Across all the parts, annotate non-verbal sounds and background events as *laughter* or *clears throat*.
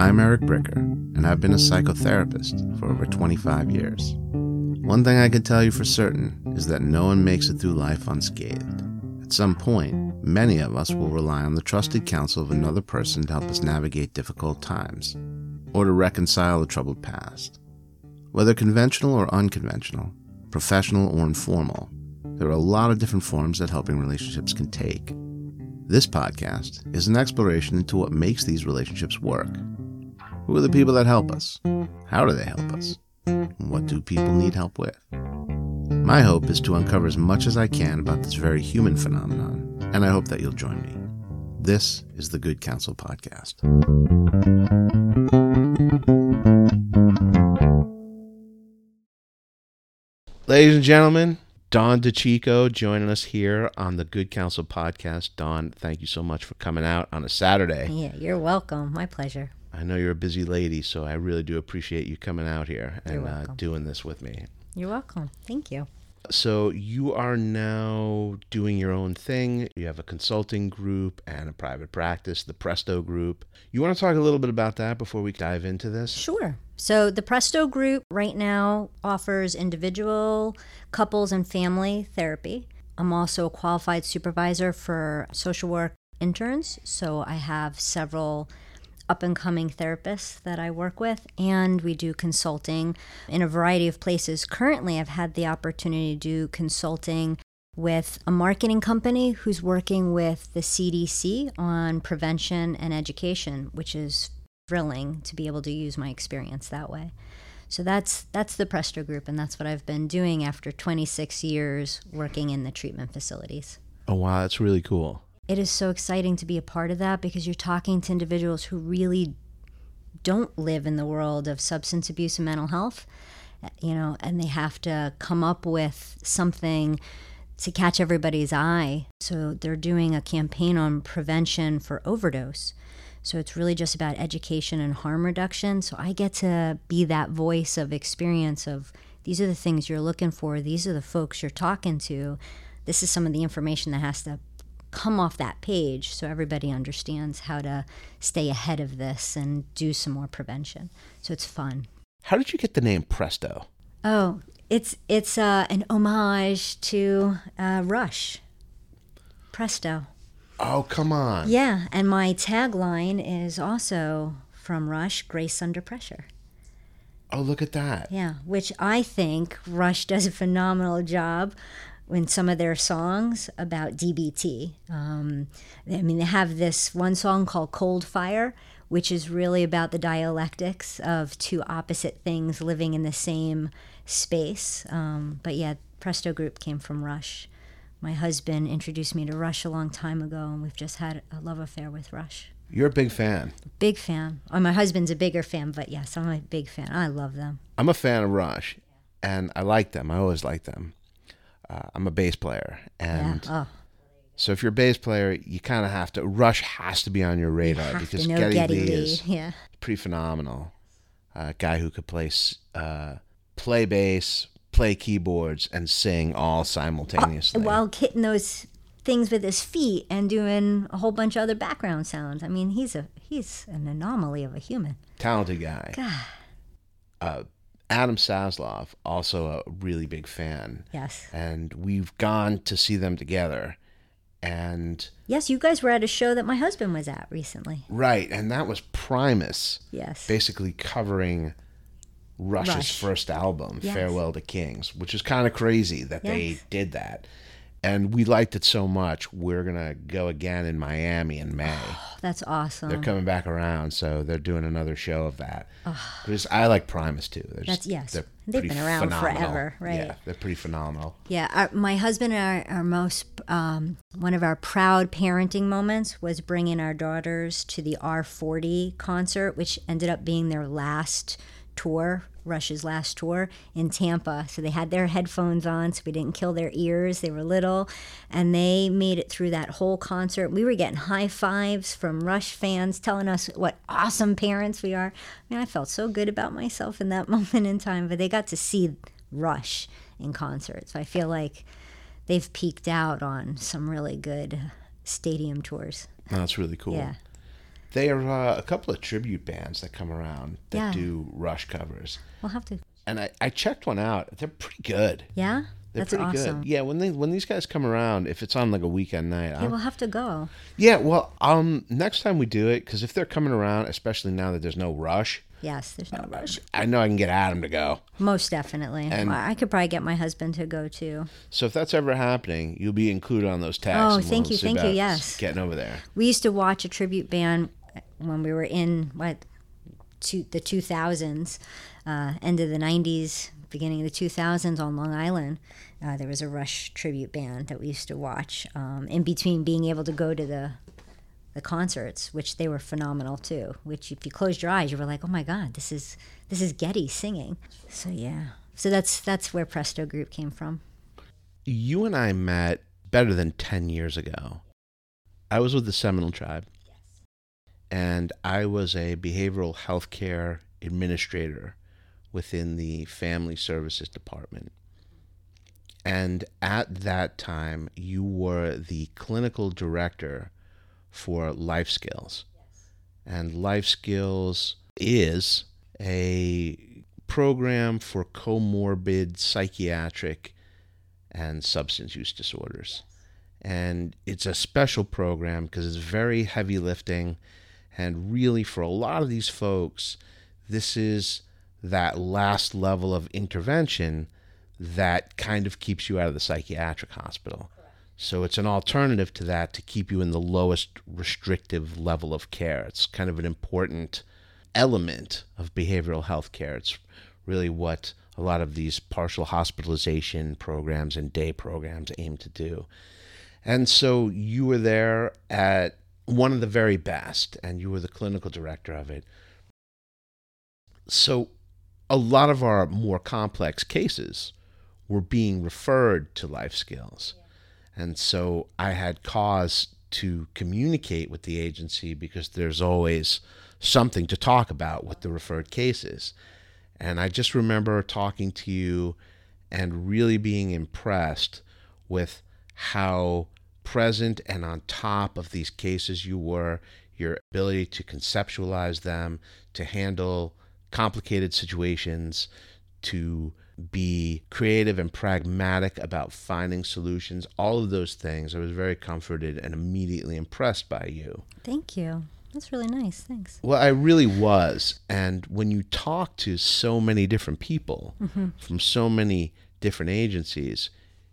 I'm Eric Bricker, and I've been a psychotherapist for over 25 years. One thing I can tell you for certain is that no one makes it through life unscathed. At some point, many of us will rely on the trusted counsel of another person to help us navigate difficult times, or to reconcile a troubled past. Whether conventional or unconventional, professional or informal, there are a lot of different forms that helping relationships can take. This podcast is an exploration into what makes these relationships work. Who are the people that help us? How do they help us? What do people need help with? My hope is to uncover as much as I can about this very human phenomenon, and I hope that you'll join me. This is the Good Counsel Podcast. Ladies and gentlemen, Dawn DiCicco joining us here on the Good Counsel Podcast. Dawn, thank you so much for coming out on a Saturday. Yeah, you're welcome. My pleasure. I know you're a busy lady, so I really do appreciate you coming out here and uh, doing this with me. You're welcome. Thank you. So you are now doing your own thing. You have a consulting group and a private practice, the Presto Group. You want to talk a little bit about that before we dive into this? Sure. So the Presto group right now offers individual, couples, and family therapy. I'm also a qualified supervisor for social work interns. So I have several up and coming therapists that I work with, and we do consulting in a variety of places. Currently, I've had the opportunity to do consulting with a marketing company who's working with the CDC on prevention and education, which is thrilling to be able to use my experience that way. So that's that's the Presto group and that's what I've been doing after 26 years working in the treatment facilities. Oh, wow, that's really cool. It is so exciting to be a part of that because you're talking to individuals who really don't live in the world of substance abuse and mental health, you know, and they have to come up with something to catch everybody's eye. So they're doing a campaign on prevention for overdose. So it's really just about education and harm reduction. So I get to be that voice of experience of these are the things you're looking for, these are the folks you're talking to. This is some of the information that has to come off that page so everybody understands how to stay ahead of this and do some more prevention. So it's fun. How did you get the name Presto? Oh, it's it's uh, an homage to uh, Rush. Presto. Oh, come on. Yeah, and my tagline is also from Rush, Grace Under Pressure. Oh, look at that. Yeah, which I think Rush does a phenomenal job in some of their songs about DBT. Um, I mean, they have this one song called Cold Fire, which is really about the dialectics of two opposite things living in the same space. Um, but yeah, Presto Group came from Rush. My husband introduced me to Rush a long time ago, and we've just had a love affair with Rush. You're a big fan. Big fan. Oh, my husband's a bigger fan, but yes, I'm a big fan. I love them. I'm a fan of Rush, and I like them. I always like them. Uh, I'm a bass player, and yeah. Oh. so if you're a bass player, you kind of have to. Rush has to be on your radar have because Geddy, Geddy Lee, Lee. is Yeah. pretty phenomenal. A guy who could play uh, play bass, play keyboards, and sing all simultaneously. While hitting those things with his feet and doing a whole bunch of other background sounds. I mean, he's a he's an anomaly of a human. Talented guy. God. Uh, Adam Saslov, also a really big fan. Yes. And we've gone to see them together. And Yes, you guys were at a show that my husband was at recently. right, and that was Primus. Yes. basically covering Rush's Rush. first album, Yes. Farewell to Kings, which is kind of crazy that they did that. And we liked it so much, we're going to go again in Miami in May. That's awesome. They're coming back around, so they're doing another show of that. Because I like Primus too. They're That's- just- yes. they're They've been around phenomenal. forever, right. Yeah, they're pretty phenomenal. Yeah, our, my husband and our, our most um, one of our proud parenting moments was bringing our daughters to the R40 concert, which ended up being their last tour, Rush's last tour in Tampa. So they had their headphones on, so we didn't kill their ears. They were little, and they made it through that whole concert. We were getting high fives from Rush fans telling us what awesome parents we are. I mean, I felt so good about myself in that *laughs* moment in time, but they got to see Rush in concert. So I feel like they've peaked out on some really good stadium tours. That's really cool. Yeah. They are uh, a couple of tribute bands that come around that Yeah. do Rush covers, We'll have to. and I, I checked one out. They're pretty good. Yeah, They're that's pretty awesome. good. Yeah, when they when these guys come around, if it's on like a weekend night, Yeah, I'll- we'll have to go. yeah. Well, um, next time we do it, because if they're coming around, especially now that there's no Rush, Yes, there's no rush. I know I can get Adam to go. Most definitely. And- Well, I could probably get my husband to go too. So if that's ever happening, you'll be included on those tags. Oh, thank we'll you, thank you, yes. getting over there. We used to watch a tribute band when we were in what two, the 2000s, uh, end of the 90s, beginning of the 2000s on Long Island. Uh, there was a Rush tribute band that we used to watch um, in between being able to go to the the concerts, which they were phenomenal too. Which, if you closed your eyes, you were like, "Oh my God, this is this is Geddy singing." So yeah, so that's that's where Presto Group came from. You and I met better than 10 years ago. I was with the Seminole Tribe, and I was a behavioral health care administrator within the Family Services Department. And at that time, you were the clinical director for Life Skills. And Life Skills is a program for comorbid psychiatric and substance use disorders. And it's a special program because it's very heavy lifting. And really, for a lot of these folks, this is that last level of intervention that kind of keeps you out of the psychiatric hospital. So it's an alternative to that to keep you in the lowest restrictive level of care. It's kind of an important element of behavioral health care. It's really what a lot of these partial hospitalization programs and day programs aim to do. And so you were there at one of the very best, and you were the clinical director of it. So a lot of our more complex cases were being referred to life skills. And so I had cause to communicate with the agency because there's always something to talk about with the referred cases. And I just remember talking to you and really being impressed with how present and on top of these cases you were, your ability to conceptualize them, to handle complicated situations, to be creative and pragmatic about finding solutions, all of those things. I was very comforted and immediately impressed by you. Thank you. That's really nice. Thanks. Well, I really was. And when you talk to so many different people mm-hmm. from so many different agencies,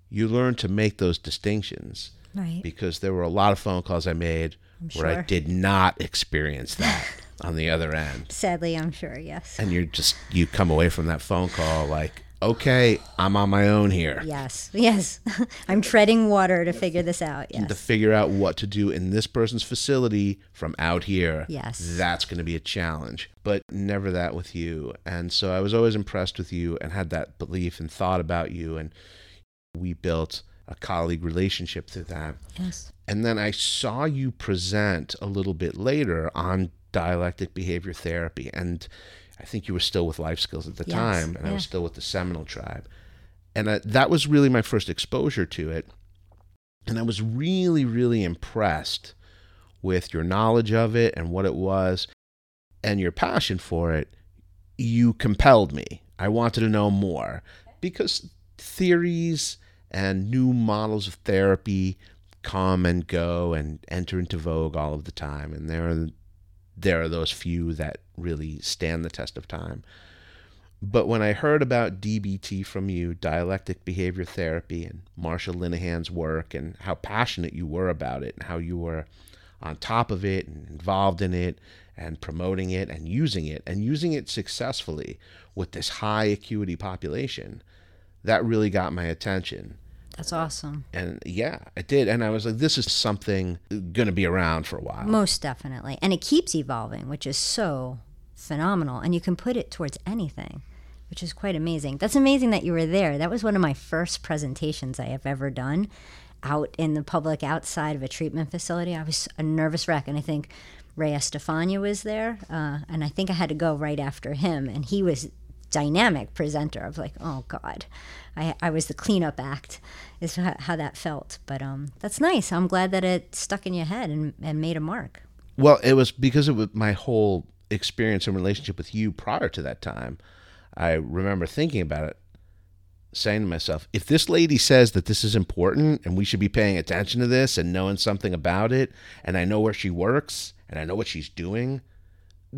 you learn to make those distinctions Right. because there were a lot of phone calls I made where I did not experience that *laughs* on the other end. Sadly, I'm sure. Yes. And you're just, you come away from that phone call like, okay, I'm on my own here. Yes. Yes. *laughs* I'm treading water to figure this out. Yes. to figure out what to do in this person's facility from out here. Yes. That's going to be a challenge, but never that with you. And so I was always impressed with you and had that belief and thought about you. And we built a colleague relationship through that. Yes. And then I saw you present a little bit later on dialectic behavior therapy. And I think you were still with Life Skills at the Yes, time, and I was still with the Seminole Tribe. And uh, that was really my first exposure to it. And I was really, really impressed with your knowledge of it and what it was and your passion for it. You compelled me. I wanted to know more because theories and new models of therapy come and go and enter into vogue all of the time. And there are, there are those few that really stand the test of time. But when I heard about DBT from you, dialectic behavior therapy, and Marsha Linehan's work, and how passionate you were about it, and how you were on top of it and involved in it, and promoting it and using it, and using it successfully with this high acuity population, that really got my attention. That's awesome. And yeah, it did. And I was like, this is something going to be around for a while. Most definitely. And it keeps evolving, which is so phenomenal. And you can put it towards anything, which is quite amazing. That's amazing that you were there. That was one of my first presentations I have ever done out in the public outside of a treatment facility. I was a nervous wreck. And I think Ray Estefania was there. Uh, and I think I had to go right after him. And he was dynamic presenter. Was like, oh God, I, I was the cleanup act, is how, how that felt. But um, that's nice. I'm glad that it stuck in your head and, and made a mark. Well, it was because of my whole experience and relationship with you prior to that time. I remember thinking about it, saying to myself, if this lady says that this is important and we should be paying attention to this and knowing something about it, and I know where she works and I know what she's doing,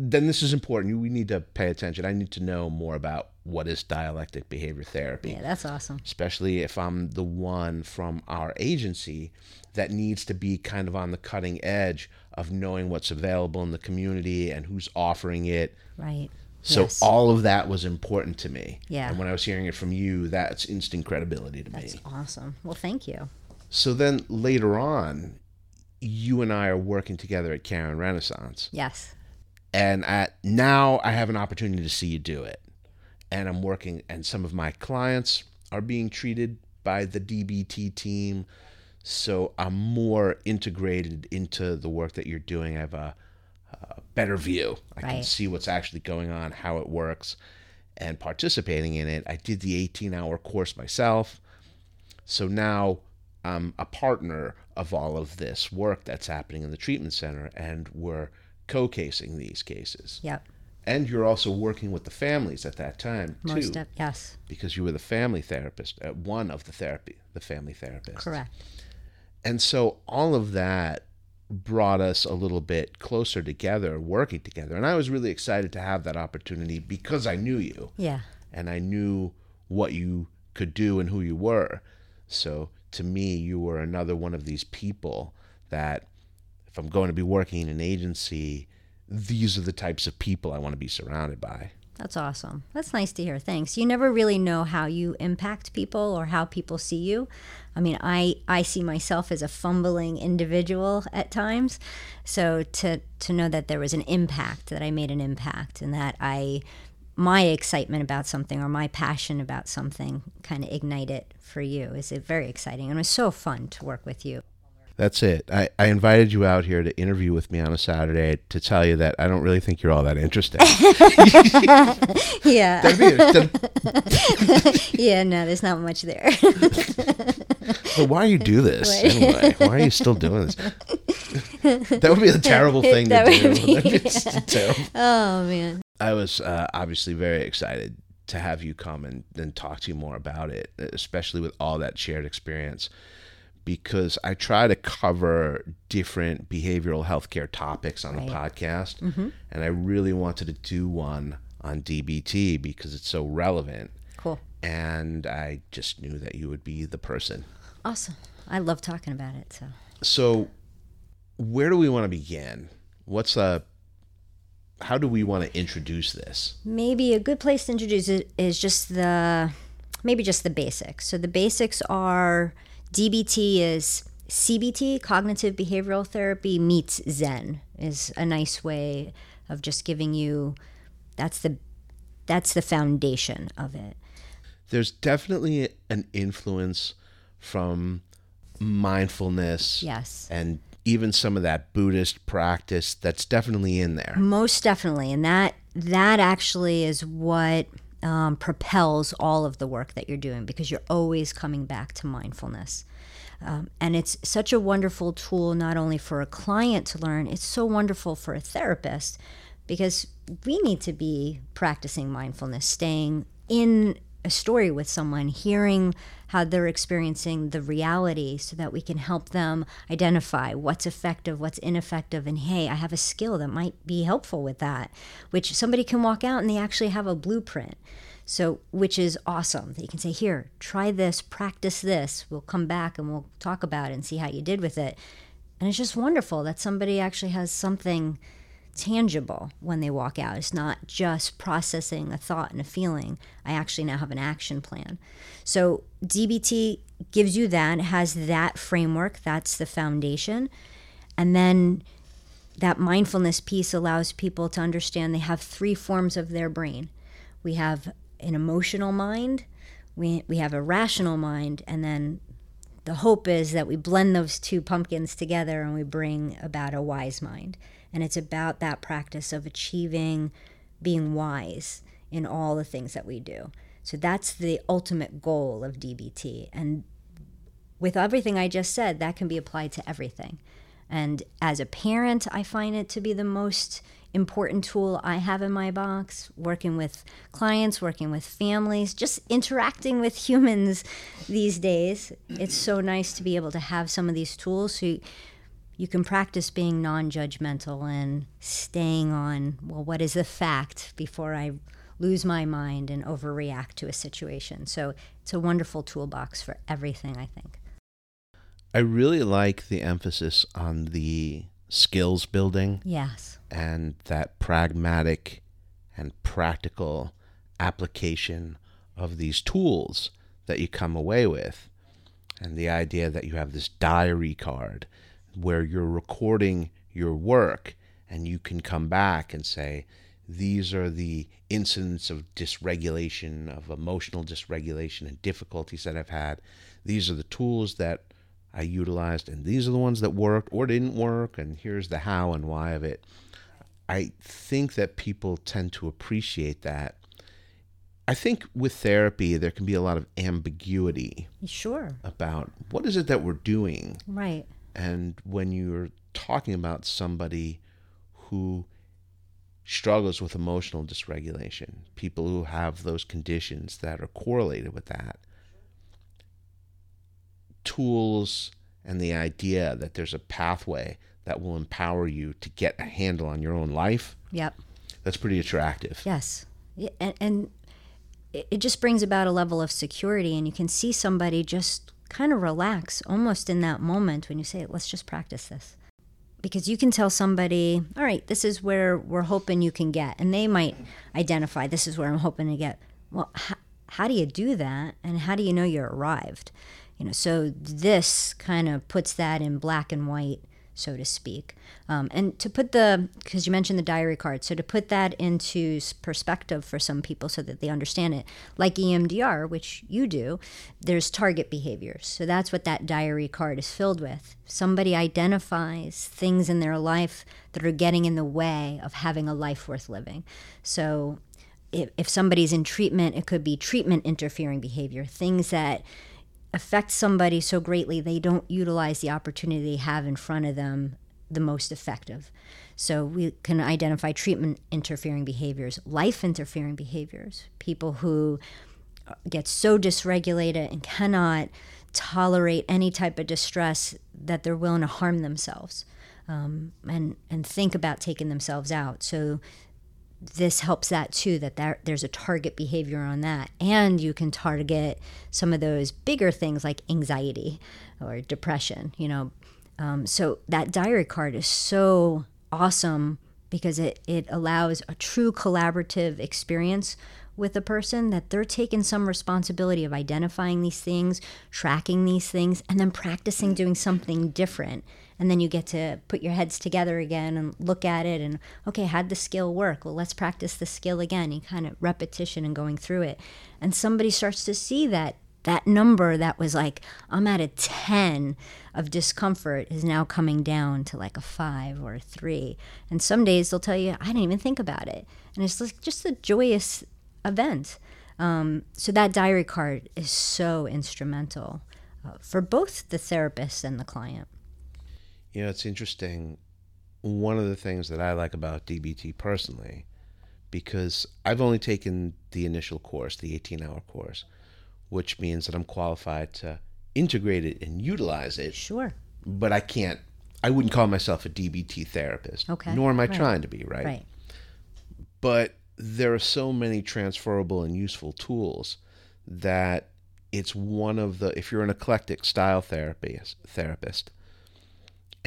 then this is important. We need to pay attention. I need to know more about what is dialectic behavior therapy. Yeah, that's awesome. Especially if I'm the one from our agency that needs to be kind of on the cutting edge of knowing what's available in the community and who's offering it. Right. So Yes. all of that was important to me. Yeah. And when I was hearing it from you, that's instant credibility to That's me. That's awesome. Well, thank you. So then later on, you and I are working together at Caron Renaissance. Yes. And at now I have an opportunity to see you do it. And I'm working, and some of my clients are being treated by the DBT team, so I'm more integrated into the work that you're doing. I have a, a better view. I can see what's actually going on, how it works, and participating in it. I did the 18-hour course myself, so now I'm a partner of all of this work that's happening in the treatment center, and we're co-casing these cases. Yep. And you're also working with the families at that time too, Most of yes. because you were the family therapist, uh, one of the therapy, the family therapist. Correct. And so all of that brought us a little bit closer together, working together. And I was really excited to have that opportunity because I knew you Yeah. and I knew what you could do and who you were. So to me, you were another one of these people that if I'm going to be working in an agency, these are the types of people I want to be surrounded by. That's awesome. That's nice to hear. Thanks. You never really know how you impact people or how people see you. I mean, I I see myself as a fumbling individual at times. So to to know that there was an impact, that I made an impact and that I my excitement about something or my passion about something kind of ignite it for you is very exciting and it was so fun to work with you. That's it. I, I invited you out here to interview with me on a Saturday to tell you that I don't really think you're all that interesting. *laughs* Yeah. *laughs* That'd- *laughs* yeah, no, there's not much there. but why do you do this anyway? Why are you still doing this? that would be a terrible thing to That do. would be- just terrible. oh man. I was uh, obviously very excited to have you come and, and talk to you more about it, especially with all that shared experience. Because I try to cover different behavioral healthcare topics on the podcast, Mm-hmm. and I really wanted to do one on DBT because it's so relevant. Cool. And I just knew that you would be the person. Awesome. I love talking about it. So So, where do we want to begin? What's a how do we want to introduce this? maybe a good place to introduce it is just the maybe just the basics. So the basics are DBT is CBT, cognitive behavioral therapy meets Zen is a nice way of just giving you that's the that's the foundation of it. there's definitely an influence from mindfulness Yes. and even some of that Buddhist practice that's definitely in there. Most definitely, and that that actually is what um, propels all of the work that you're doing because you're always coming back to mindfulness. Um, and it's such a wonderful tool not only for a client to learn, it's so wonderful for a therapist because we need to be practicing mindfulness, staying in a story with someone, hearing how they're experiencing the reality so that we can help them identify what's effective, what's ineffective, and hey, I have a skill that might be helpful with that, which somebody can walk out and they actually have a blueprint. So, which is awesome that you can say, here, try this, practice this. We'll come back and we'll talk about it and see how you did with it. And it's just wonderful that somebody actually has something tangible when they walk out. It's not just processing a thought and a feeling. I actually now have an action plan. So DBT gives you that, has that framework, that's the foundation. And then that mindfulness piece allows people to understand they have three forms of their brain. We have an emotional mind, we, we have a rational mind, and then the hope is that we blend those two pumpkins together and we bring about a wise mind. And it's about that practice of achieving being wise in all the things that we do. So that's the ultimate goal of DBT. And with everything I just said, that can be applied to everything. And as a parent, I find it to be the most important tool I have in my box, working with clients, working with families, just interacting with *laughs* humans these days. It's so nice to be able to have some of these tools so you, you can practice being non judgmental and staying on, well, what is the fact before I lose my mind and overreact to a situation. So it's a wonderful toolbox for everything, I think. I really like the emphasis on the skills building. Yes. And that pragmatic and practical application of these tools that you come away with. And the idea that you have this diary card where you're recording your work and you can come back and say, these are the incidents of dysregulation, of emotional dysregulation and difficulties that I've had. These are the tools that I utilized, and these are the ones that worked or didn't work, and here's the how and why of it. I think that people tend to appreciate that. I think with therapy, there can be a lot of ambiguity. Sure. About what is it that we're doing. Right. And when you're talking about somebody who struggles with emotional dysregulation, people who have those conditions that are correlated with that. Tools and the idea that there's a pathway that will empower you to get a handle on your own life. Yep. That's pretty attractive. Yes. And, and it just brings about a level of security, and you can see somebody just kind of relax almost in that moment when you say, let's just practice this because you can tell somebody, all right, this is where we're hoping you can get. And they might identify, this is where I'm hoping to get. Well, h- how do you do that? And how do you know you're arrived? You know, so this kind of puts that in black and white so to speak. Um, and to put the, because you mentioned the diary card, so to put that into perspective for some people so that they understand it, like EMDR, which you do, there's target behaviors. So that's what that diary card is filled with. Somebody identifies things in their life that are getting in the way of having a life worth living. So if, if somebody's in treatment, it could be treatment interfering behavior, things that affect somebody so greatly they don't utilize the opportunity they have in front of them the most effective. So we can identify treatment interfering behaviors, life interfering behaviors, people who get so dysregulated and cannot tolerate any type of distress that they're willing to harm themselves um, and and think about taking themselves out. So this helps that too that there, there's a target behavior on that. And you can target some of those bigger things like anxiety or depression you know. Um, so that diary card is so awesome because it, it allows a true collaborative experience with a person that they're taking some responsibility of identifying these things tracking these things and then practicing doing something different and then you get to put your heads together again and look at it and okay how'd the skill work? Well let's practice the skill again you kind of repetition and going through it. And somebody starts to see that that number that was like i'm at a 10 of discomfort is now coming down to like a 5 or a 3 and some days they'll tell you i didn't even think about it. And it's like just a joyous event. Um, so that diary card is so instrumental uh, for both the therapist and the client you know, it's interesting. One of the things that I like about DBT personally, because I've only taken the initial course, the 18 hour course, which means that I'm qualified to integrate it and utilize it. Sure. But I can't, I wouldn't call myself a DBT therapist. Okay. Nor am I right. trying to be, right? Right. But there are so many transferable and useful tools that it's one of the, if you're an eclectic style therapist, therapist,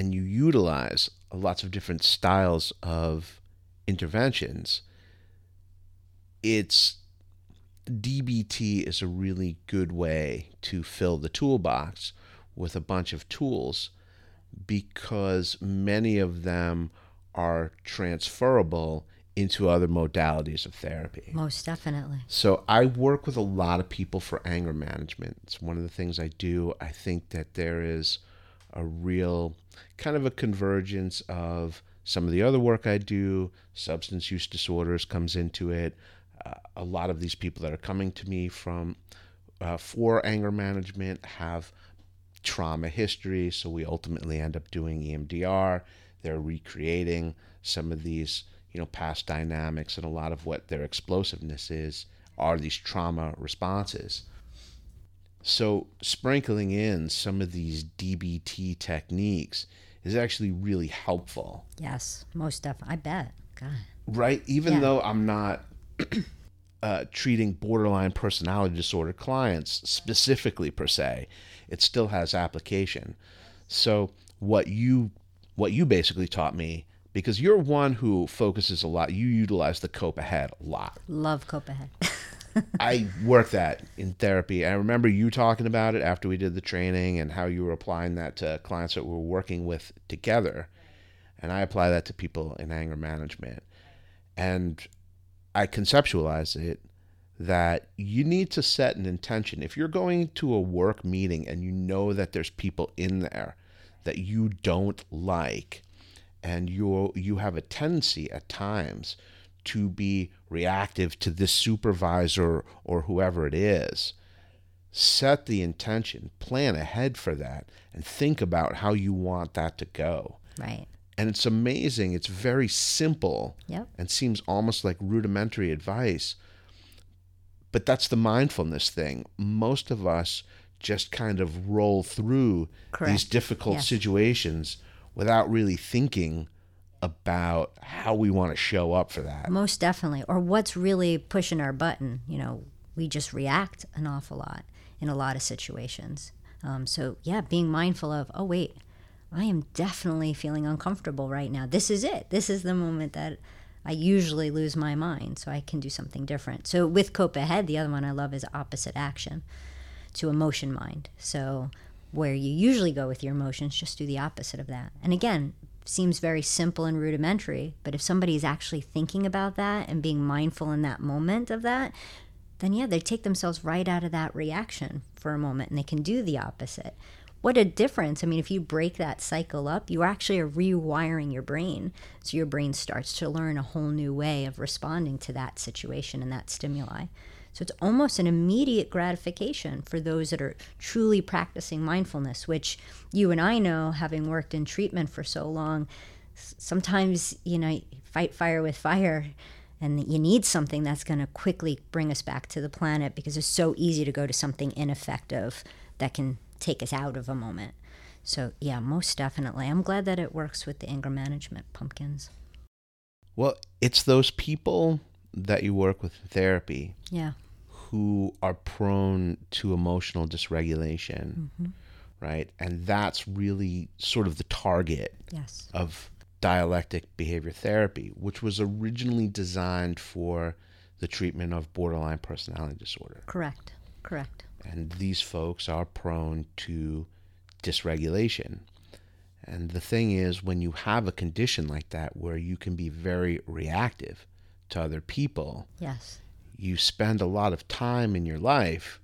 and you utilize lots of different styles of interventions, it's DBT is a really good way to fill the toolbox with a bunch of tools because many of them are transferable into other modalities of therapy. Most definitely. So I work with a lot of people for anger management. It's one of the things I do. I think that there is a real kind of a convergence of some of the other work I do, substance use disorders comes into it. Uh, a lot of these people that are coming to me from uh, for anger management have trauma history. So we ultimately end up doing EMDR. They're recreating some of these, you know, past dynamics, and a lot of what their explosiveness is are these trauma responses. So sprinkling in some of these DBT techniques is actually really helpful. Yes, most definitely. I bet. God. Right? Even Yeah. though I'm not *clears throat* uh, treating borderline personality disorder clients specifically per se, it still has application. So what you what you basically taught me because you're one who focuses a lot, you utilize the cope ahead a lot. Love cope ahead. *laughs* I work that in therapy. I remember you talking about it after we did the training and how you were applying that to clients that we're working with together. And I apply that to people in anger management. And I conceptualize it that you need to set an intention. If you're going to a work meeting and you know that there's people in there that you don't like, and you you have a tendency at times to be reactive to this supervisor or whoever it is set the intention plan ahead for that and think about how you want that to go right. and it's amazing it's very simple Yep. and seems almost like rudimentary advice but that's the mindfulness thing most of us just kind of roll through these difficult Yes. situations without really thinking about how we want to show up for that. Most definitely. Or what's really pushing our button? You know, we just react an awful lot in a lot of situations. Um, so, yeah, being mindful of, oh, wait, I am definitely feeling uncomfortable right now. This is it. This is the moment that I usually lose my mind, so I can do something different. So, with Cope Ahead, the other one I love is opposite action to emotion mind. So, where you usually go with your emotions, just do the opposite of that. And again, seems very simple and rudimentary, but if somebody is actually thinking about that and being mindful in that moment of that, then yeah, they take themselves right out of that reaction for a moment and they can do the opposite. What a difference. I mean, if you break that cycle up, you actually are rewiring your brain. So your brain starts to learn a whole new way of responding to that situation and that stimuli. So it's almost an immediate gratification for those that are truly practicing mindfulness, which you and I know, having worked in treatment for so long, sometimes, you know, fight fire with fire and you need something that's going to quickly bring us back to the planet because it's so easy to go to something ineffective that can take us out of a moment. So, yeah, most definitely. I'm glad that it works with the anger management pumpkins. Well, it's those people that you work with in therapy Yeah. who are prone to emotional dysregulation, mm-hmm. right? And that's really sort of the target Yes. of dialectic behavior therapy, which was originally designed for the treatment of borderline personality disorder. Correct. Correct. And these folks are prone to dysregulation. And the thing is, when you have a condition like that where you can be very reactive to other people, Yes. you spend a lot of time in your life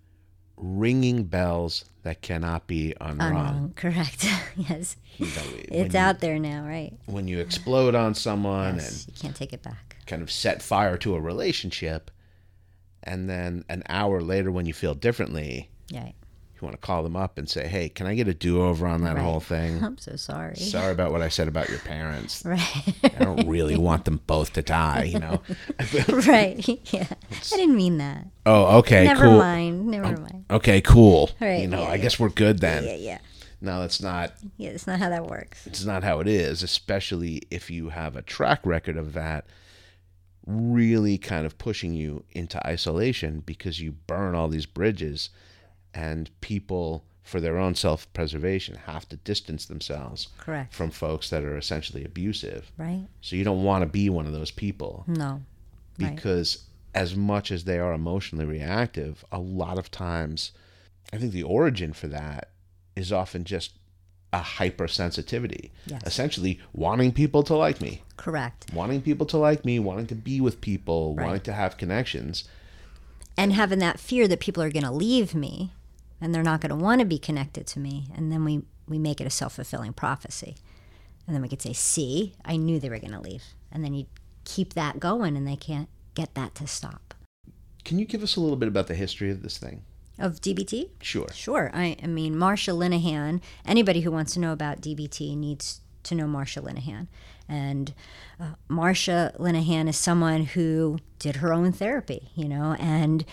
ringing bells that cannot be unrung. *laughs* Correct. yes. You know, It's you- out there now, right? when you explode on someone Yes. You can't take it back. kind of set fire to a relationship, and then an hour later, when you feel differently, Yeah. You want to call them up and say, "Hey, can I get a do-over on that Right. whole thing? I'm so sorry. Sorry about what I said about your parents. *laughs* Right. I don't really want them both to die, you know." *laughs* right. Yeah. I didn't mean that. oh, okay, Never cool. mind. Never oh, mind. Okay, cool. Right, you know, yeah, I yeah. guess we're good then. Yeah, yeah. No, that's not Yeah, it's not how that works. it's not how it is, especially if you have a track record of that really kind of pushing you into isolation because you burn all these bridges and people for their own self-preservation have to distance themselves Correct. from folks that are essentially abusive. Right? So you don't want to be one of those people No. Right. because as much as they are emotionally reactive, a lot of times I think the origin for that is often just a hypersensitivity. Yes. Essentially wanting people to like me, Correct. wanting people to like me, wanting to be with people, Right. wanting to have connections. And having that fear that people are going to leave me and they're not going to want to be connected to me. And then we, we make it a self fulfilling prophecy. And then we could say, see, I knew they were going to leave. And then you keep that going and they can't get that to stop. Can you give us a little bit about the history of this thing? Of DBT? Sure. Sure. I, I mean, Marsha Linehan, anybody who wants to know about DBT needs to know Marsha Linehan. And uh, Marsha Linehan is someone who did her own therapy, you know, and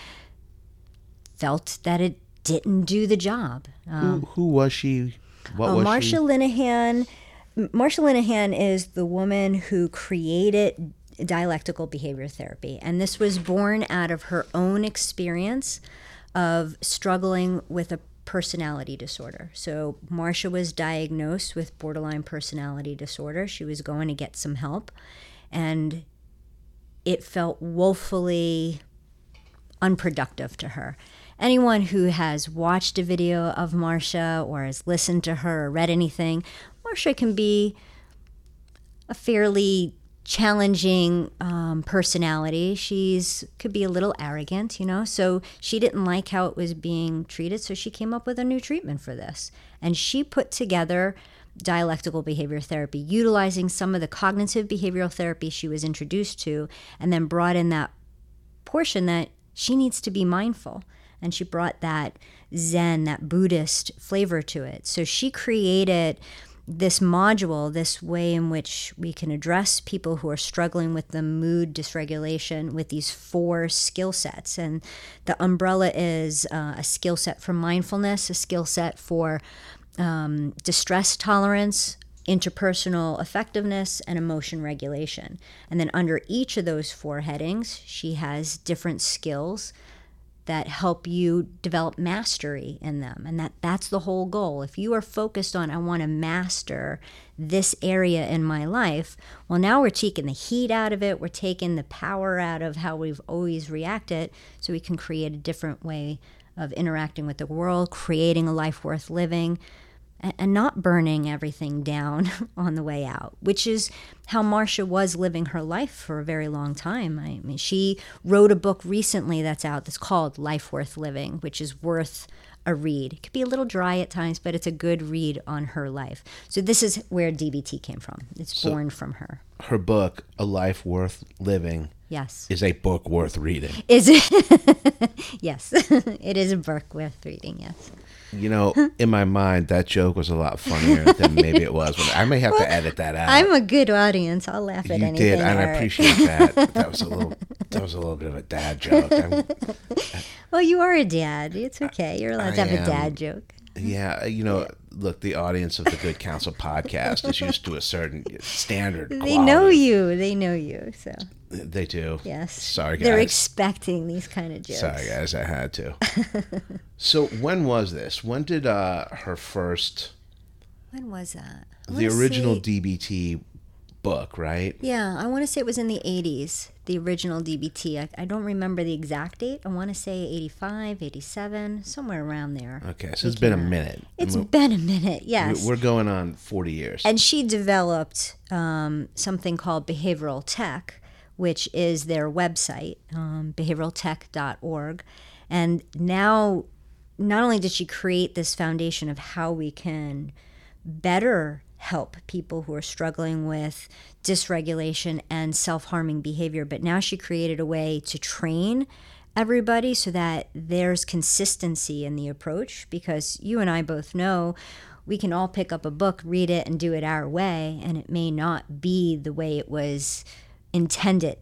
felt that it didn't do the job. Um, who, who, was she? What uh, was Marsha she? Linehan. Marsha Linehan is the woman who created dialectical behavior therapy, and this was born out of her own experience of struggling with a personality disorder. So Marsha was diagnosed with borderline personality disorder. She was going to get some help, and it felt woefully unproductive to her. Anyone who has watched a video of Marsha or has listened to her or read anything, Marsha can be a fairly challenging um, personality. She's could be a little arrogant, you know. So she didn't like how it was being treated, so she came up with a new treatment for this. And she put together dialectical behavior therapy, utilizing some of the cognitive behavioral therapy she was introduced to, and then brought in that portion that she needs to be mindful. And she brought that Zen, that Buddhist flavor to it. So she created this module, this way in which we can address people who are struggling with the mood dysregulation with these four skill sets. And the umbrella is uh, a skill set for mindfulness, a skill set for um, distress tolerance, interpersonal effectiveness, and emotion regulation. And then under each of those four headings, she has different skills that help you develop mastery in them. And that that's the whole goal. If you are focused on i want to master this area in my life well now we're taking the heat out of it. We're taking the power out of how we've always reacted so we can create a different way of interacting with the world creating a life worth living and not burning everything down *laughs* on the way out, which is how Marsha was living her life for a very long time. I mean, she wrote a book recently that's out that's called Life Worth Living, which is worth a read. It could be a little dry at times, but it's a good read on her life. So this is where DBT came from. It's so born from her. Her book, A Life Worth Living, yes, is a book worth reading. Is it? *laughs* yes, *laughs* it is a book worth reading. Yes. You know, in my mind, that joke was a lot funnier than maybe it was. I may have well, to edit that out. I'm a good audience. I'll laugh at you anything. You did, and I appreciate that. *laughs* That was a little. That was a little bit of a dad joke. I'm, *laughs* well, you are a dad. It's okay. You're allowed I to have am, a dad joke. Yeah, you know, look, the audience of the Good Counsel podcast is used to a certain standard. They quality. know you. They know you. So they do. Yes. Sorry, guys. They're expecting these kind of jokes. Sorry, guys. I had to. *laughs* so when was this? When did uh, her first? When was that? The original say... DBT book, right? Yeah, I want to say it was in the 80s, the original DBT. I, I don't remember the exact date. I want to say 85, 87, somewhere around there. Okay, so it's been a minute. It's been a minute, yes. We're going on 40 years. And she developed um, something called behavioral tech, which is their website, um, behavioraltech.org. And now, not only did she create this foundation of how we can better help people who are struggling with dysregulation and self harming behavior. But now she created a way to train everybody so that there's consistency in the approach because you and I both know we can all pick up a book, read it, and do it our way, and it may not be the way it was intended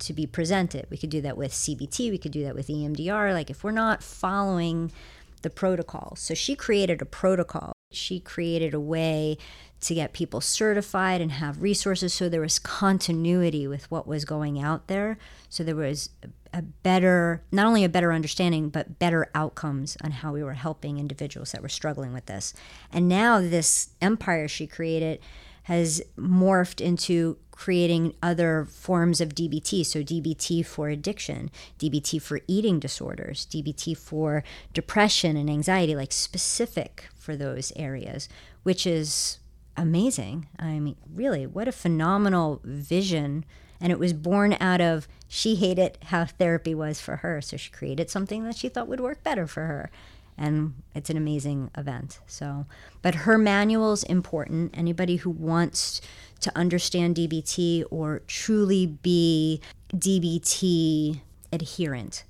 to be presented. We could do that with CBT, we could do that with EMDR. Like if we're not following the protocol. So she created a protocol. She created a way to get people certified and have resources. So there was continuity with what was going out there. So there was a better not only a better understanding but better outcomes on how we were helping individuals that were struggling with this. And now this empire she created has morphed into creating other forms of DBT. So, DBT for addiction, DBT for eating disorders, DBT for depression and anxiety, like specific for those areas, which is amazing. I mean, really, what a phenomenal vision. And it was born out of she hated how therapy was for her. So she created something that she thought would work better for her. And it's an amazing event. So, but her manual is important. Anybody who wants to understand DBT or truly be DBT adherent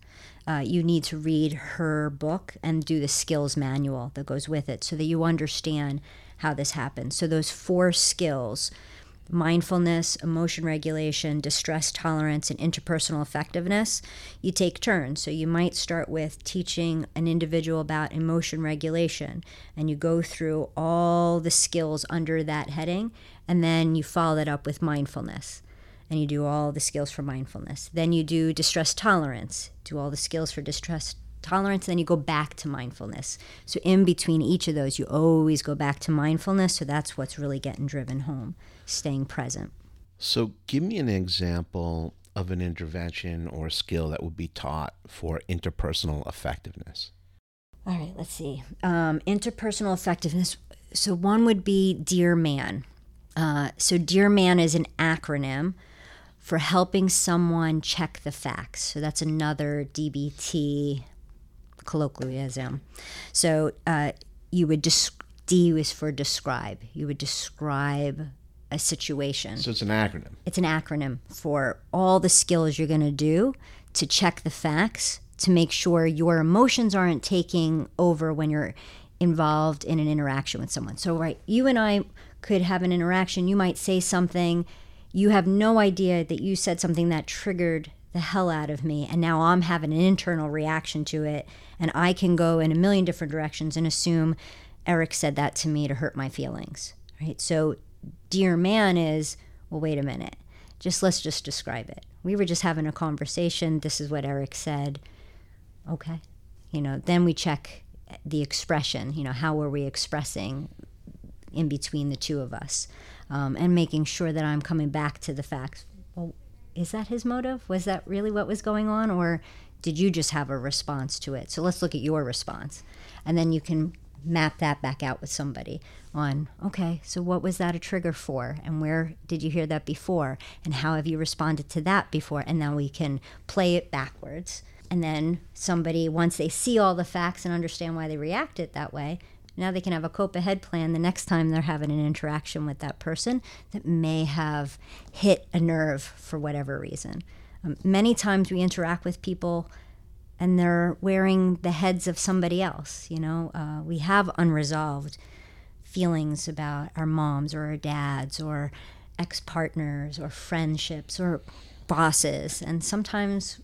uh, you need to read her book and do the skills manual that goes with it so that you understand how this happens. So, those four skills mindfulness, emotion regulation, distress tolerance, and interpersonal effectiveness, you take turns. So you might start with teaching an individual about emotion regulation, and you go through all the skills under that heading, and then you follow that up with mindfulness. And you do all the skills for mindfulness. Then you do distress tolerance, do all the skills for distress tolerance, then you go back to mindfulness. So, in between each of those, you always go back to mindfulness. So, that's what's really getting driven home, staying present. So, give me an example of an intervention or skill that would be taught for interpersonal effectiveness. All right, let's see. Um, interpersonal effectiveness. So, one would be Dear Man. Uh, so, Dear Man is an acronym for helping someone check the facts. So, that's another DBT colloquialism. So uh, you would des- D is for describe. You would describe a situation. So it's an acronym. It's an acronym for all the skills you're going to do to check the facts, to make sure your emotions aren't taking over when you're involved in an interaction with someone. So, right, you and I could have an interaction. You might say something, you have no idea that you said something that triggered the hell out of me. And now I'm having an internal reaction to it. And I can go in a million different directions and assume Eric said that to me to hurt my feelings. Right. So, dear man is, well, wait a minute. Just let's just describe it. We were just having a conversation. This is what Eric said. Okay. You know, then we check the expression. You know, how were we expressing in between the two of us? Um, and making sure that I'm coming back to the facts. Well, is that his motive? Was that really what was going on? Or did you just have a response to it? So let's look at your response. And then you can map that back out with somebody on okay so what was that a trigger for and where did you hear that before and how have you responded to that before and now we can play it backwards and then somebody once they see all the facts and understand why they reacted that way now they can have a cope ahead plan the next time they're having an interaction with that person that may have hit a nerve for whatever reason. Um, many times we interact with people and they're wearing the heads of somebody else. You know, uh, we have unresolved feelings about our moms or our dads or ex partners or friendships or bosses. And sometimes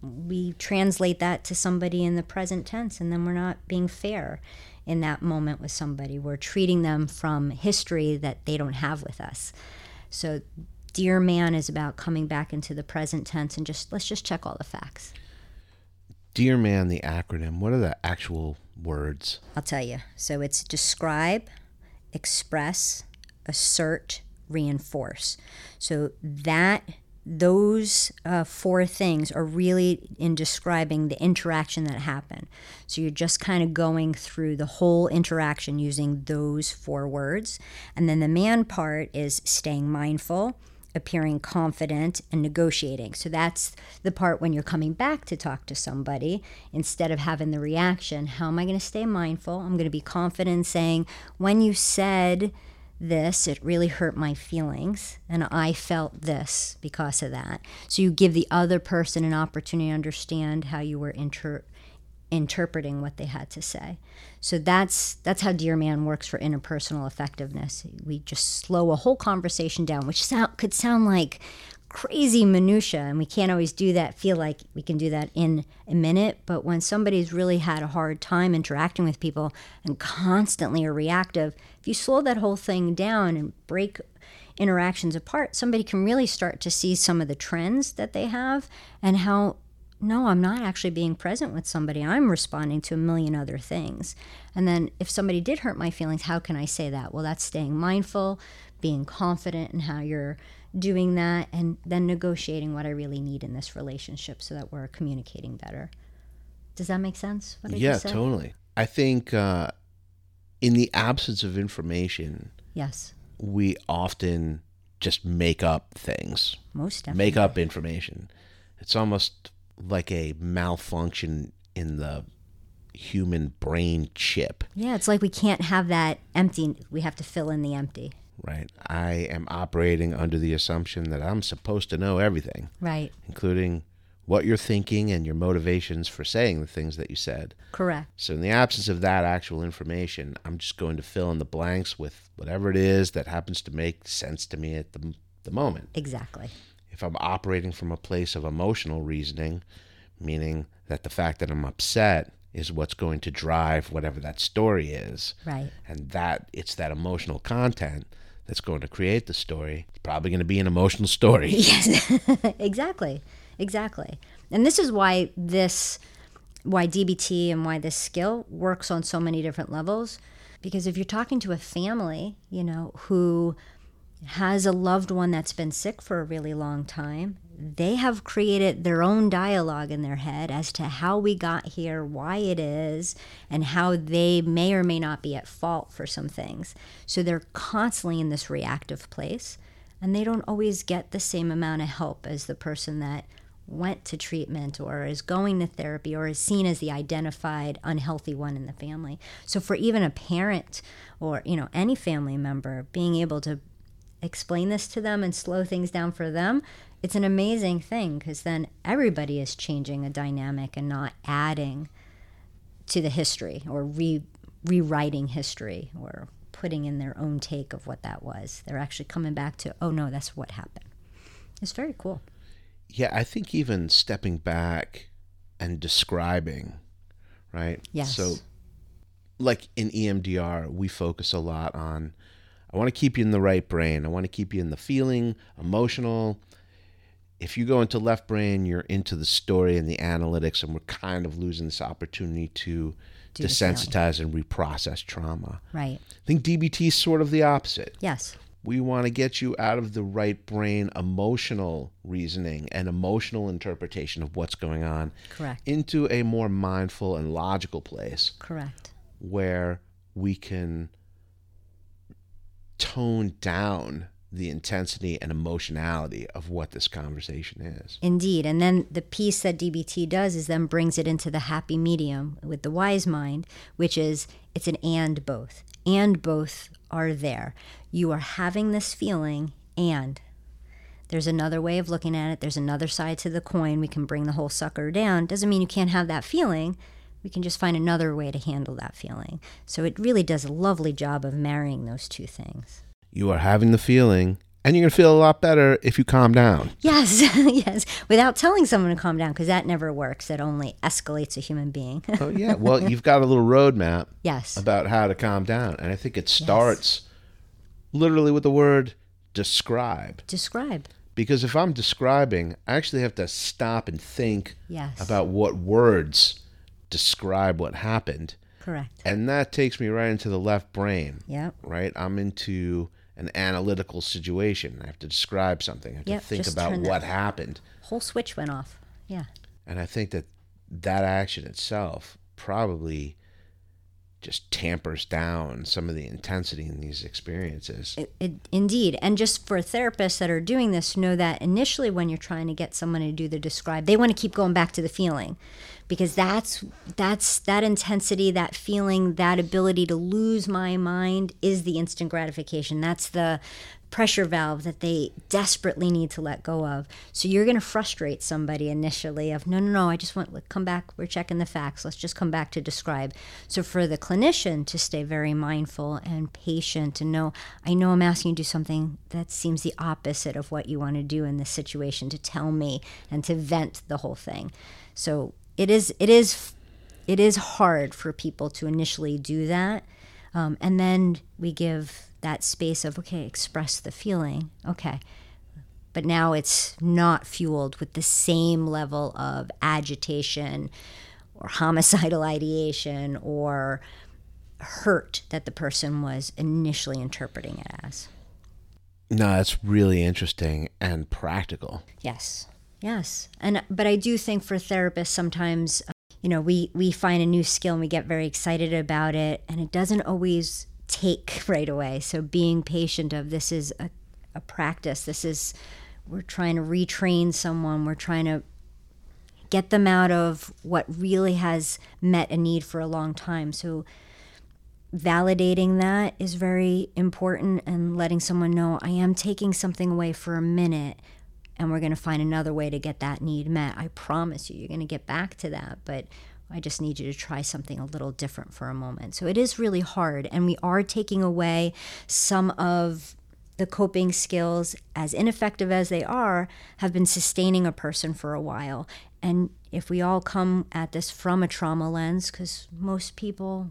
we translate that to somebody in the present tense and then we're not being fair in that moment with somebody. We're treating them from history that they don't have with us. So, Dear Man is about coming back into the present tense and just let's just check all the facts. Dear Man, the acronym, what are the actual words? I'll tell you. So, it's describe, express, assert, reinforce. So, that those uh, four things are really in describing the interaction that happened. So you're just kind of going through the whole interaction using those four words. And then the man part is staying mindful, appearing confident, and negotiating. So that's the part when you're coming back to talk to somebody instead of having the reaction how am I going to stay mindful? I'm going to be confident saying, when you said, this, it really hurt my feelings, and I felt this because of that. So you give the other person an opportunity to understand how you were inter- interpreting what they had to say. So that's that's how Dear Man works for interpersonal effectiveness. We just slow a whole conversation down, which sound, could sound like crazy minutia and we can't always do that feel like we can do that in a minute but when somebody's really had a hard time interacting with people and constantly are reactive if you slow that whole thing down and break interactions apart somebody can really start to see some of the trends that they have and how no i'm not actually being present with somebody. I'm responding to a million other things. And then if somebody did hurt my feelings how can i say that? Well that's staying mindful being confident in how you're doing that and then negotiating what I really need in this relationship so that we're communicating better. Does that make sense? yeah, totally. I think uh, in the absence of information, yes, we often just make up things. Most definitely. Make up information. It's almost like a malfunction in the human brain chip. Yeah, it's like we can't have that empty. We have to fill in the empty right? I am operating under the assumption that I'm supposed to know everything, right? Including what you're thinking and your motivations for saying the things that you said. Correct. So, in the absence of that actual information, I'm just going to fill in the blanks with whatever it is that happens to make sense to me at the, the moment. Exactly. If I'm operating from a place of emotional reasoning, meaning that the fact that I'm upset is what's going to drive whatever that story is, Right. and that it's that emotional content that's going to create the story, it's probably going to be an emotional story. *laughs* Yes, *laughs* exactly, exactly. And this is why this, why DBT and why this skill works on so many different levels. Because if you're talking to a family, you know, who has a loved one that's been sick for a really long time, they have created their own dialogue in their head as to how we got here, why it is, and how they may or may not be at fault for some things. So they're constantly in this reactive place, and they don't always get the same amount of help as the person that went to treatment or is going to therapy or is seen as the identified unhealthy one in the family. So for even a parent or, you know, any family member being able to explain this to them and slow things down for them, it's an amazing thing because then everybody is changing a dynamic and not adding to the history or re- rewriting history or putting in their own take of what that was. They're actually coming back to, oh no, that's what happened. It's very cool. Yeah, I think even stepping back and describing, right? Yes. So, like in EMDR, we focus a lot on I want to keep you in the right brain. I want to keep you in the feeling, emotional. If you go into left brain, you're into the story and the analytics, and we're kind of losing this opportunity to Do desensitize and reprocess trauma. Right. I think DBT is sort of the opposite. Yes. We want to get you out of the right brain emotional reasoning and emotional interpretation of what's going on Correct. into a more mindful and logical place Correct. where we can tone down the intensity and emotionality of what this conversation is. Indeed. And then the piece that DBT does is then brings it into the happy medium with the wise mind, which is it's an and both. And both are there. You are having this feeling, and there's another way of looking at it. There's another side to the coin. We can bring the whole sucker down. Doesn't mean you can't have that feeling. We can just find another way to handle that feeling. So it really does a lovely job of marrying those two things. You are having the feeling, and you're going to feel a lot better if you calm down. Yes, *laughs* yes, without telling someone to calm down, because that never works. It only escalates a human being. Oh, *laughs* yeah. Well, you've got a little roadmap yes, about how to calm down. And I think it starts literally with the word describe. describe. Because if I'm describing, I actually have to stop and think Yes, about what words describe what happened. correct. And that takes me right into the left brain, Yeah. right? I'm into an analytical situation. I have to describe something. I have Yep, to think about what happened. whole switch went off. Yeah, And I think that that action itself probably just tampers down some of the intensity in these experiences. it, it, indeed. And just for therapists that are doing this, know that initially when you're trying to get someone to do the describe, they want to keep going back to the feeling, because that's that's that intensity, that feeling, that ability to lose my mind is the instant gratification. That's the pressure valve that they desperately need to let go of. So you're going to frustrate somebody initially of no, no, no, I just want to come back. We're checking the facts. Let's just come back to describe. So for the clinician to stay very mindful and patient and know, I know I'm asking you to do something that seems the opposite of what you want to do in this situation to tell me and to vent the whole thing. So it is, it is, it is hard for people to initially do that. Um, and then we give that space of, okay, express the feeling. Okay. But now it's not fueled with the same level of agitation or homicidal ideation or hurt that the person was initially interpreting it as. No, that's really interesting and practical. Yes. Yes. And but I do think for therapists sometimes uh, you know, we we find a new skill and we get very excited about it and it doesn't always take *laughs* right away. So being patient of this is a, a practice. This is we're trying to retrain someone. We're trying to get them out of what really has met a need for a long time. So validating that is very important and letting someone know I am taking something away for a minute and we're going to find another way to get that need met. I promise you, you're going to get back to that. But I just need you to try something a little different for a moment. So it is really hard. And we are taking away some of the coping skills, as ineffective as they are, have been sustaining a person for a while. And if we all come at this from a trauma lens, because most people,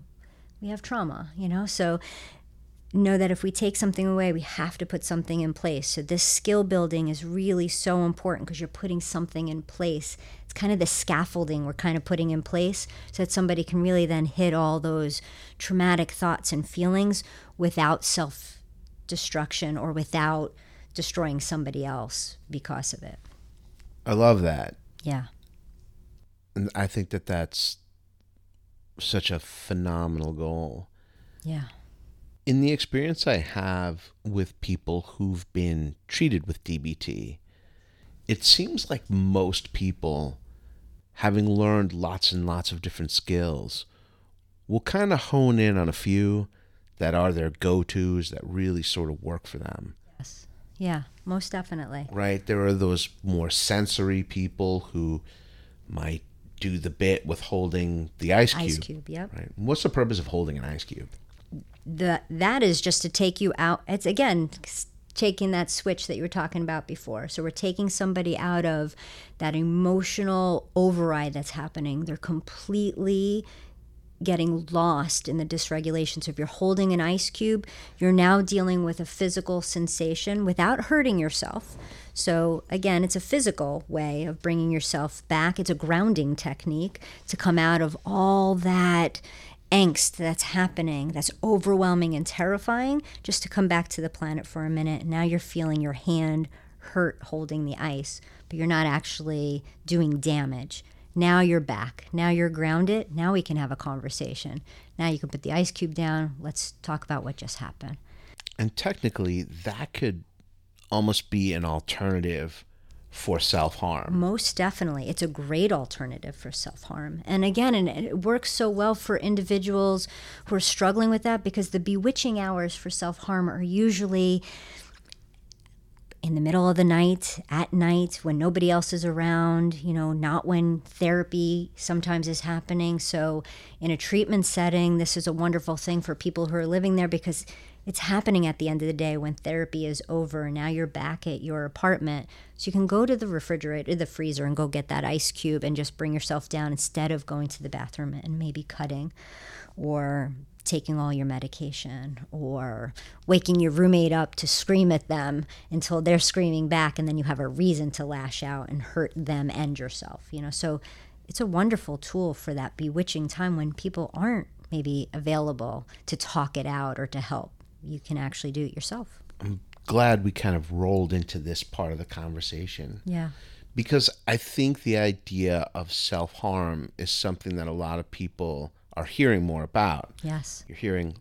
we have trauma, you know, so know that if we take something away, we have to put something in place. So, this skill building is really so important because you're putting something in place. It's kind of the scaffolding we're kind of putting in place so that somebody can really then hit all those traumatic thoughts and feelings without self destruction or without destroying somebody else because of it. I love that. Yeah. And I think that that's such a phenomenal goal. Yeah in the experience I have with people who've been treated with DBT, it seems like most people, having learned lots and lots of different skills, will kind of hone in on a few that are their go tos that really sort of work for them. Yes. Yeah, most definitely. Right? There are those more sensory people who might do the bit with holding the ice cube. Ice cube, yep. Right. What's the purpose of holding an ice cube? The that is just to take you out. It's again taking that switch that you were talking about before. So we're taking somebody out of that emotional override that's happening. They're completely getting lost in the dysregulation. So if you're holding an ice cube, you're now dealing with a physical sensation without hurting yourself. So again, it's a physical way of bringing yourself back. It's a grounding technique to come out of all that angst that's happening, that's overwhelming and terrifying, just to come back to the planet for a minute. Now you're feeling your hand hurt holding the ice, but you're not actually doing damage. Now you're back. Now you're grounded. Now we can have a conversation. Now you can put the ice cube down. Let's talk about what just happened. And technically, that could almost be an alternative for self harm. Most definitely. It's a great alternative for self harm. And again, and it works so well for individuals who are struggling with that because the bewitching hours for self harm are usually in the middle of the night, at night, when nobody else is around, you know, not when therapy sometimes is happening. So, in a treatment setting, this is a wonderful thing for people who are living there because it's happening at the end of the day when therapy is over. Now you're back at your apartment. So you can go to the refrigerator, the freezer, and go get that ice cube and just bring yourself down instead of going to the bathroom and maybe cutting or taking all your medication or waking your roommate up to scream at them until they're screaming back and then you have a reason to lash out and hurt them and yourself you know so it's a wonderful tool for that bewitching time when people aren't maybe available to talk it out or to help you can actually do it yourself. I'm glad we kind of rolled into this part of the conversation. Yeah. Because I think the idea of self harm is something that a lot of people are hearing more about. Yes. You're hearing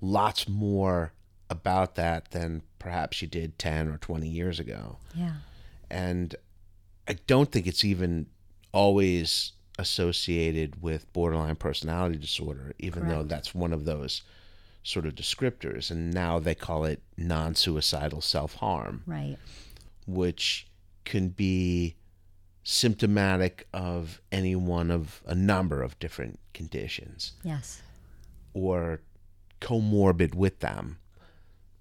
lots more about that than perhaps you did 10 or 20 years ago. Yeah. And I don't think it's even always associated with borderline personality disorder, even Correct. though that's one of those sort of descriptors, and now they call it non suicidal self harm. Right. Which can be symptomatic of any one of a number of different conditions. Yes. Or comorbid with them.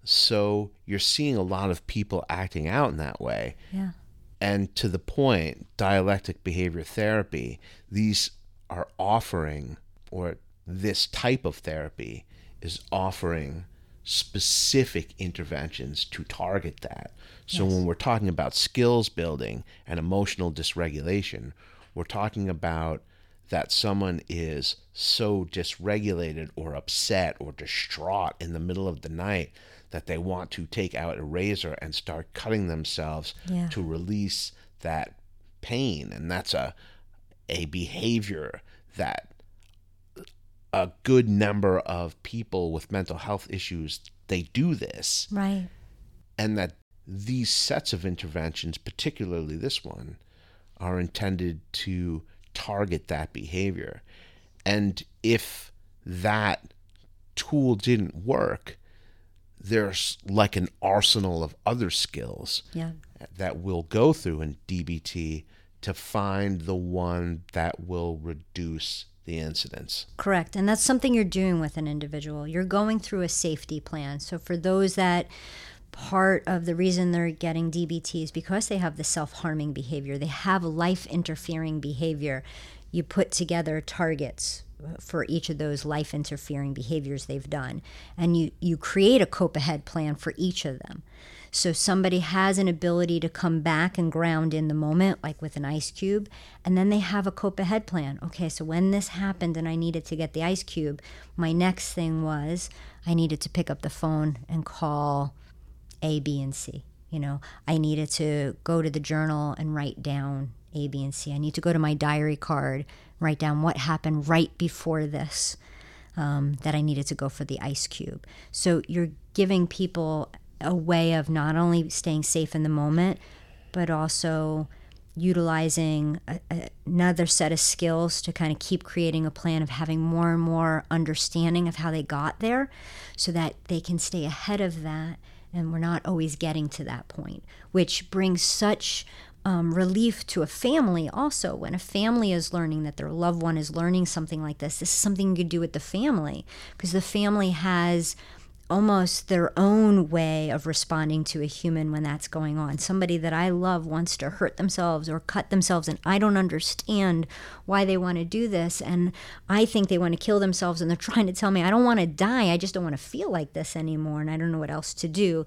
So you're seeing a lot of people acting out in that way. Yeah. And to the point, dialectic behavior therapy, these are offering, or this type of therapy is offering specific interventions to target that. So yes. when we're talking about skills building and emotional dysregulation, we're talking about that someone is so dysregulated or upset or distraught in the middle of the night that they want to take out a razor and start cutting themselves yeah. to release that pain and that's a a behavior that a good number of people with mental health issues they do this. Right. And that these sets of interventions particularly this one are intended to target that behavior. And if that tool didn't work there's like an arsenal of other skills Yeah. that we'll go through in DBT to find the one that will reduce the incidence. Correct. And that's something you're doing with an individual. You're going through a safety plan. So for those that part of the reason they're getting DBT is because they have the self harming behavior, they have life interfering behavior. You put together targets for each of those life interfering behaviors they've done, and you, you create a cope ahead plan for each of them. So somebody has an ability to come back and ground in the moment, like with an ice cube, and then they have a cope ahead plan. Okay, so when this happened and I needed to get the ice cube, my next thing was I needed to pick up the phone and call A, B, and C. You know, I needed to go to the journal and write down A, B, and C. I need to go to my diary card, write down what happened right before this. Um, that I needed to go for the ice cube. So you're giving people a way of not only staying safe in the moment, but also utilizing a, a, another set of skills to kind of keep creating a plan of having more and more understanding of how they got there so that they can stay ahead of that and we're not always getting to that point which brings such um, relief to a family also. When a family is learning that their loved one is learning something like this this is something you could do with the family because the family has almost their own way of responding to a human when that's going on. Somebody that I love wants to hurt themselves or cut themselves, and I don't understand why they want to do this. And I think they want to kill themselves, and they're *laughs* trying to tell me, I don't want to die. I just don't want to feel like this anymore, and I don't know what else to do.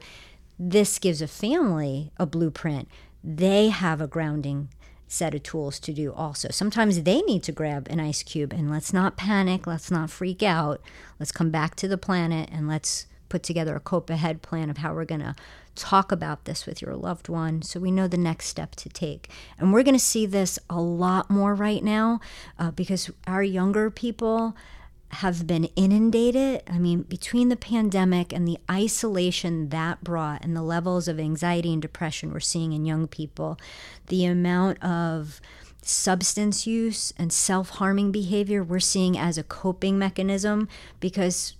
This gives a family a blueprint. They have a grounding set of tools to do also. Sometimes they need to grab an ice cube and let's not panic, let's not freak out. Let's come back to the planet and let's put together a cope ahead plan of how we're going to talk about this with your loved one so we know the next step to take. And we're going to see this a lot more right now uh, because our younger people have been inundated. I mean, between the pandemic and the isolation that brought and the levels of anxiety and depression we're seeing in young people, the amount of substance use and self harming behavior we're seeing as a coping mechanism because